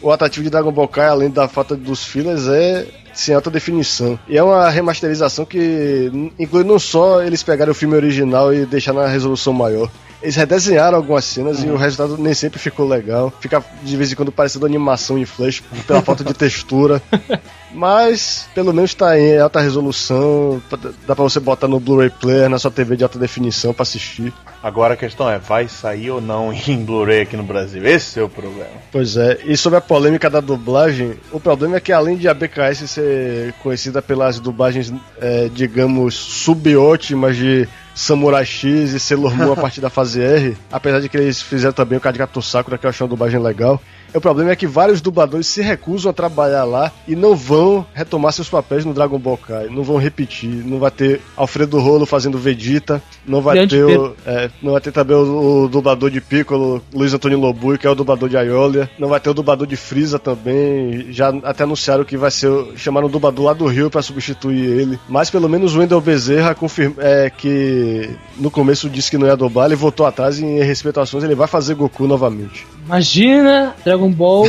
o, o atrativo de Dragon Ball Kai, além da falta dos fillers, é sem alta definição. E é uma remasterização que inclui não só eles pegarem o filme original e deixar na resolução maior. Eles redesenharam algumas cenas e o resultado nem sempre ficou legal. Fica de vez em quando parecendo animação em flash pela falta de textura. Mas pelo menos tá em alta resolução, dá pra você botar no Blu-ray player, na sua TV de alta definição pra assistir. Agora a questão é, vai sair ou não em Blu-ray aqui no Brasil? Esse é o problema. Pois é, e sobre a polêmica da dublagem, o problema é que além de a BKS ser conhecida pelas dublagens, é, digamos, subótimas de Samurai X e Sailor Moon a partir da fase R, apesar de que eles fizeram também o Kadigato Sakura, que eu achei uma dublagem legal, o problema é que vários dubladores se recusam a trabalhar lá e não vão retomar seus papéis no Dragon Ball Kai, não vão repetir, não vai ter Alfredo Rolo fazendo Vegeta, não vai Grande ter o, é, não vai ter também o, o dublador de Piccolo, Luiz Antônio Lobui, que é o dublador de Aiolia. Não vai ter o dublador de Freeza também. Já até anunciaram que vai ser. Chamaram o dublador lá do Rio pra substituir ele. Mas pelo menos o Wendel Bezerra confirma é, que no começo disse que não ia dublar, ele voltou atrás e em respeito às ações ele vai fazer Goku novamente. Imagina Dragon Ball,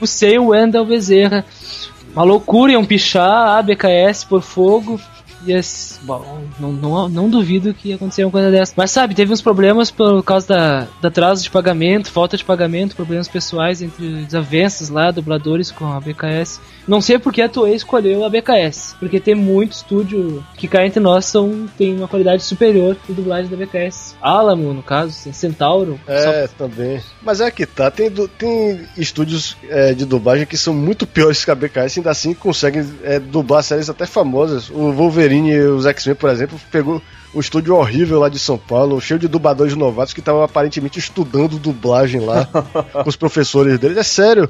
o sei o Wendel Bezerra. Uma loucura, iam pichar a BKS por fogo. Bom, não, não, não duvido que ia acontecer uma coisa dessa. Mas sabe, teve uns problemas por causa da, da atraso de pagamento, falta de pagamento, problemas pessoais entre desavenças lá, dubladores com a BKS. Não sei porque a Toei escolheu a BKS, porque tem muito estúdio que cá entre nós são, tem uma qualidade superior de dublagem da BKS. Alamo, no caso, Centauro. só- É, também. Mas é que tá, tem, tem estúdios é, de dublagem que são muito piores que a BKS, ainda assim conseguem é, dublar séries até famosas. O Wolverine e os X-Men, por exemplo, pegou um estúdio horrível lá de São Paulo, cheio de dubladores novatos que estavam aparentemente estudando dublagem lá com os professores deles. É sério,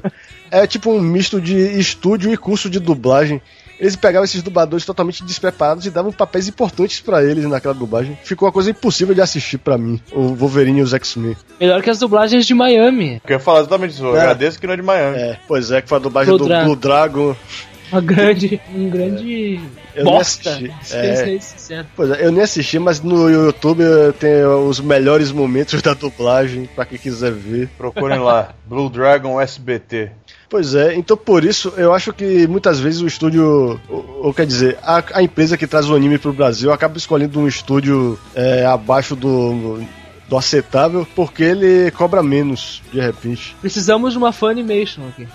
é tipo um misto de estúdio e curso de dublagem. Eles pegavam esses dubladores totalmente despreparados e davam papéis importantes pra eles naquela dublagem. Ficou uma coisa impossível de assistir pra mim, o Wolverine e os X-Men. Melhor que as dublagens de Miami. Eu ia falar exatamente isso. Eu É. agradeço que não é de Miami. É, pois é, que foi a dublagem Blue do Dragon. Blue Dragon. Uma grande. Um grande. Eu nem bosta. assisti. É. sincero. Pois é, eu nem assisti, mas no YouTube tem os melhores momentos da dublagem, pra quem quiser ver. Procurem lá, Blue Dragon SBT. Pois é, então por isso eu acho que muitas vezes o estúdio, ou, ou quer dizer, a, a empresa que traz o anime pro Brasil acaba escolhendo um estúdio é, abaixo do, do aceitável porque ele cobra menos, de repente. Precisamos de uma Funimation aqui.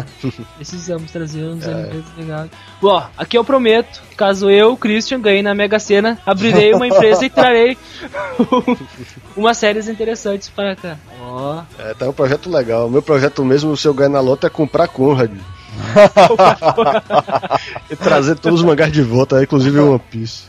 Precisamos trazer uns animes legados. Bom, aqui eu prometo, caso eu, Christian, ganhe na Mega Sena, abrirei uma empresa e trarei umas séries interessantes para cá. Ó, É, tá um projeto legal. O meu projeto mesmo, se eu ganhar na lota, é comprar Conrad. e trazer todos os mangás de volta, inclusive o One Piece.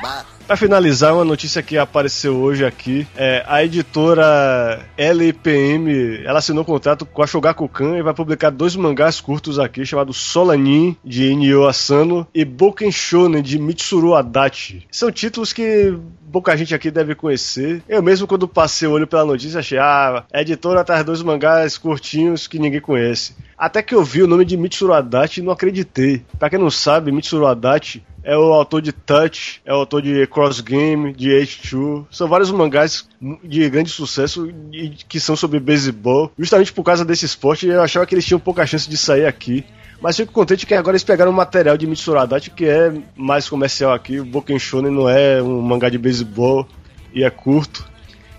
Pra Para finalizar, uma notícia que apareceu hoje aqui é a editora LPM, ela assinou um contrato com a Shogakukan e vai publicar dois mangás curtos aqui, chamado Solanin de Inyo Asano e Boken Shonen de Mitsuru Adachi. São títulos que pouca gente aqui deve conhecer. Eu mesmo quando passei o olho pela notícia achei, ah, a editora traz dois mangás curtinhos que ninguém conhece. Até que eu vi o nome de Mitsuru Adachi e não acreditei. Pra quem não sabe, Mitsuru Adachi é o autor de Touch, é o autor de Cross Game, de H2. São vários mangás de grande sucesso e que são sobre beisebol. Justamente por causa desse esporte, eu achava que eles tinham pouca chance de sair aqui. Mas fico contente que agora eles pegaram o material de Mitsuru Adachi, que é mais comercial aqui. O Boken Shonen não é um mangá de beisebol e é curto.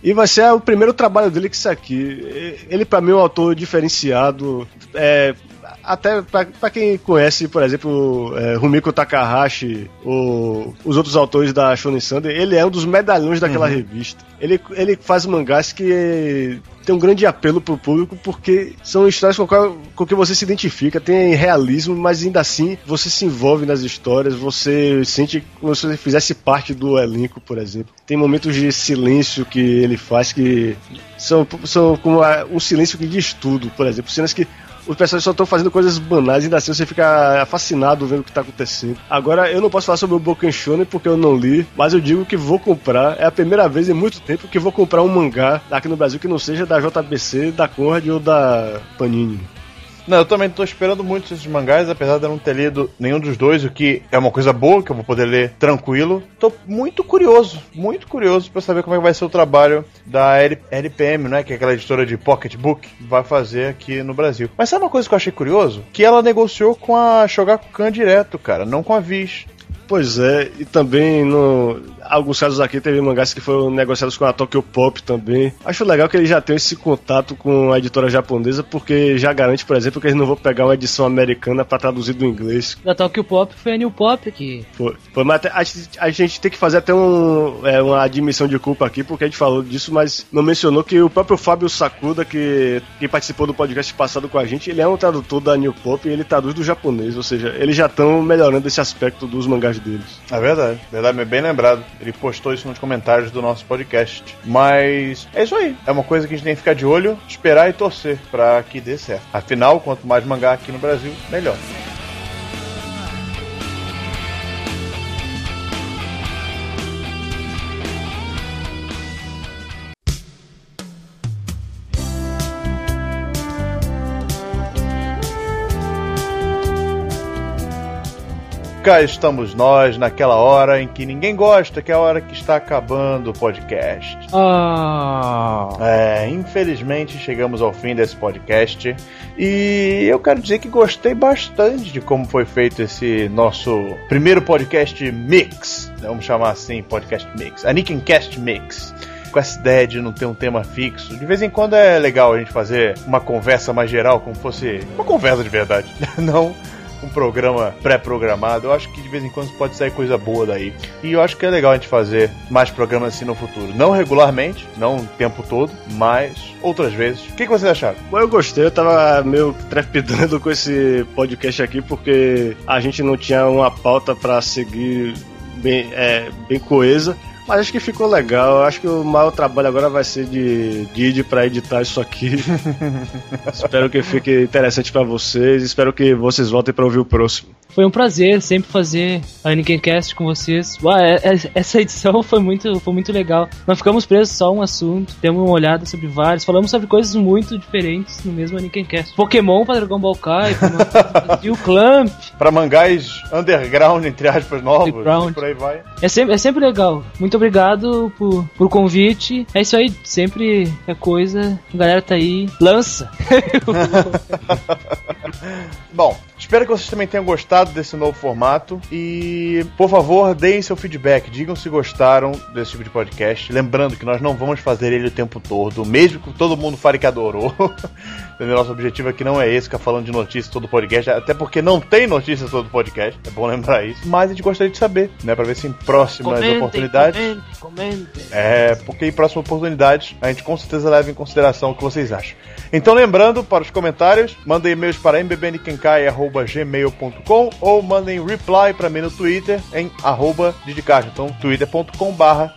E vai ser o primeiro trabalho dele que isso aqui. Ele, pra mim, é um autor diferenciado. É, até pra, pra quem conhece, por exemplo, é, Rumiko Takahashi, ou os outros autores da Shonen Sunday, ele é um dos medalhões daquela revista. Ele, ele faz mangás que tem um grande apelo pro público porque são histórias com, qual, com que você se identifica, tem realismo, mas ainda assim você se envolve nas histórias, você sente como se você fizesse parte do elenco, por exemplo. Tem momentos de silêncio que ele faz que são, são como um silêncio que diz tudo, por exemplo, cenas que os personagens só estão fazendo coisas banais, ainda assim você fica fascinado vendo o que está acontecendo. Agora, eu não posso falar sobre o Boken Shonen porque eu não li, mas eu digo que vou comprar. É a primeira vez em muito tempo que vou comprar um mangá aqui no Brasil que não seja da JBC, da Conrad ou da Panini. Não, eu também tô esperando muito esses mangás, apesar de eu não ter lido nenhum dos dois, o que é uma coisa boa, que eu vou poder ler tranquilo. Tô muito curioso, muito curioso pra saber como é que vai ser o trabalho da LPM, né? Que é aquela editora de pocketbook, vai fazer aqui no Brasil. Mas sabe uma coisa que eu achei curioso? Que ela negociou com a Shogakukan direto, cara, não com a Viz. Pois é, e também no alguns casos aqui teve mangás que foram negociados com a Tokyo Pop também. Acho legal que eles já tenham esse contato com a editora japonesa, porque já garante, por exemplo, que eles não vão pegar uma edição americana para traduzir do inglês. da Tokyo Pop foi a New Pop que. Foi, foi, mas a, gente- a gente tem que fazer até um, é, uma admissão de culpa aqui, porque a gente falou disso, mas não mencionou que o próprio Fábio Sakuda, que, que participou do podcast passado com a gente, ele é um tradutor da New Pop e ele traduz do japonês, ou seja, eles já estão melhorando esse aspecto dos mangás deles. É verdade, verdade, é bem lembrado. Ele postou isso nos comentários do nosso podcast. Mas é isso aí. É uma coisa que a gente tem que ficar de olho, esperar e torcer pra que dê certo. Afinal, quanto mais mangá aqui no Brasil, melhor. Cá estamos nós naquela hora em que ninguém gosta, que é a hora que está acabando o podcast. Ah. É, infelizmente chegamos ao fim desse podcast e eu quero dizer que gostei bastante de como foi feito esse nosso primeiro podcast mix, vamos chamar assim, podcast mix, a Cast Mix. Com essa ideia de não ter um tema fixo. De vez em quando é legal a gente fazer uma conversa mais geral, como fosse uma conversa de verdade. Não um programa pré-programado. Eu acho que de vez em quando pode sair coisa boa daí. E eu acho que é legal a gente fazer mais programas assim no futuro. Não regularmente, não o tempo todo, mas outras vezes. O que, que vocês acharam? Bom, eu gostei, eu tava meio trepidando com esse podcast aqui porque a gente não tinha uma pauta pra seguir bem, é, bem coesa. Mas acho que ficou legal. Acho que o maior trabalho agora vai ser de Didi pra editar isso aqui. espero que fique interessante pra vocês. Espero que vocês voltem pra ouvir o próximo. Foi um prazer sempre fazer a Cast com vocês. Ué, é, é, essa edição foi muito, foi muito legal. Não ficamos presos só a um assunto, demos uma olhada sobre vários, falamos sobre coisas muito diferentes no mesmo Cast. Pokémon para Dragon Ball Kai, e o Clamp. Pra mangás underground, entre aspas, novos, underground. por aí vai. É sempre, é sempre legal. Muito obrigado por, por convite. É isso aí, sempre é coisa. A galera tá aí, lança. Bom, espero que vocês também tenham gostado desse novo formato e, por favor, deem seu feedback, digam se gostaram desse tipo de podcast. Lembrando que nós não vamos fazer ele o tempo todo, mesmo que todo mundo fale que adorou. Nosso objetivo aqui não é esse, ficar falando de notícias todo podcast, até porque não tem notícias todo podcast, é bom lembrar isso. Mas a gente gostaria de saber, né, pra ver se em próximas comentem, oportunidades. Comentem, comentem. É, porque em próximas oportunidades a gente com certeza leva em consideração o que vocês acham. Então, lembrando, para os comentários, mandem e-mails para mbbnkenkai.gmail.com ou mandem reply para mim no Twitter em arroba Didicard. Então, twitter.com barra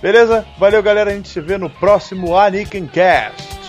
Beleza? Valeu, galera. A gente se vê no próximo Aniken Cast.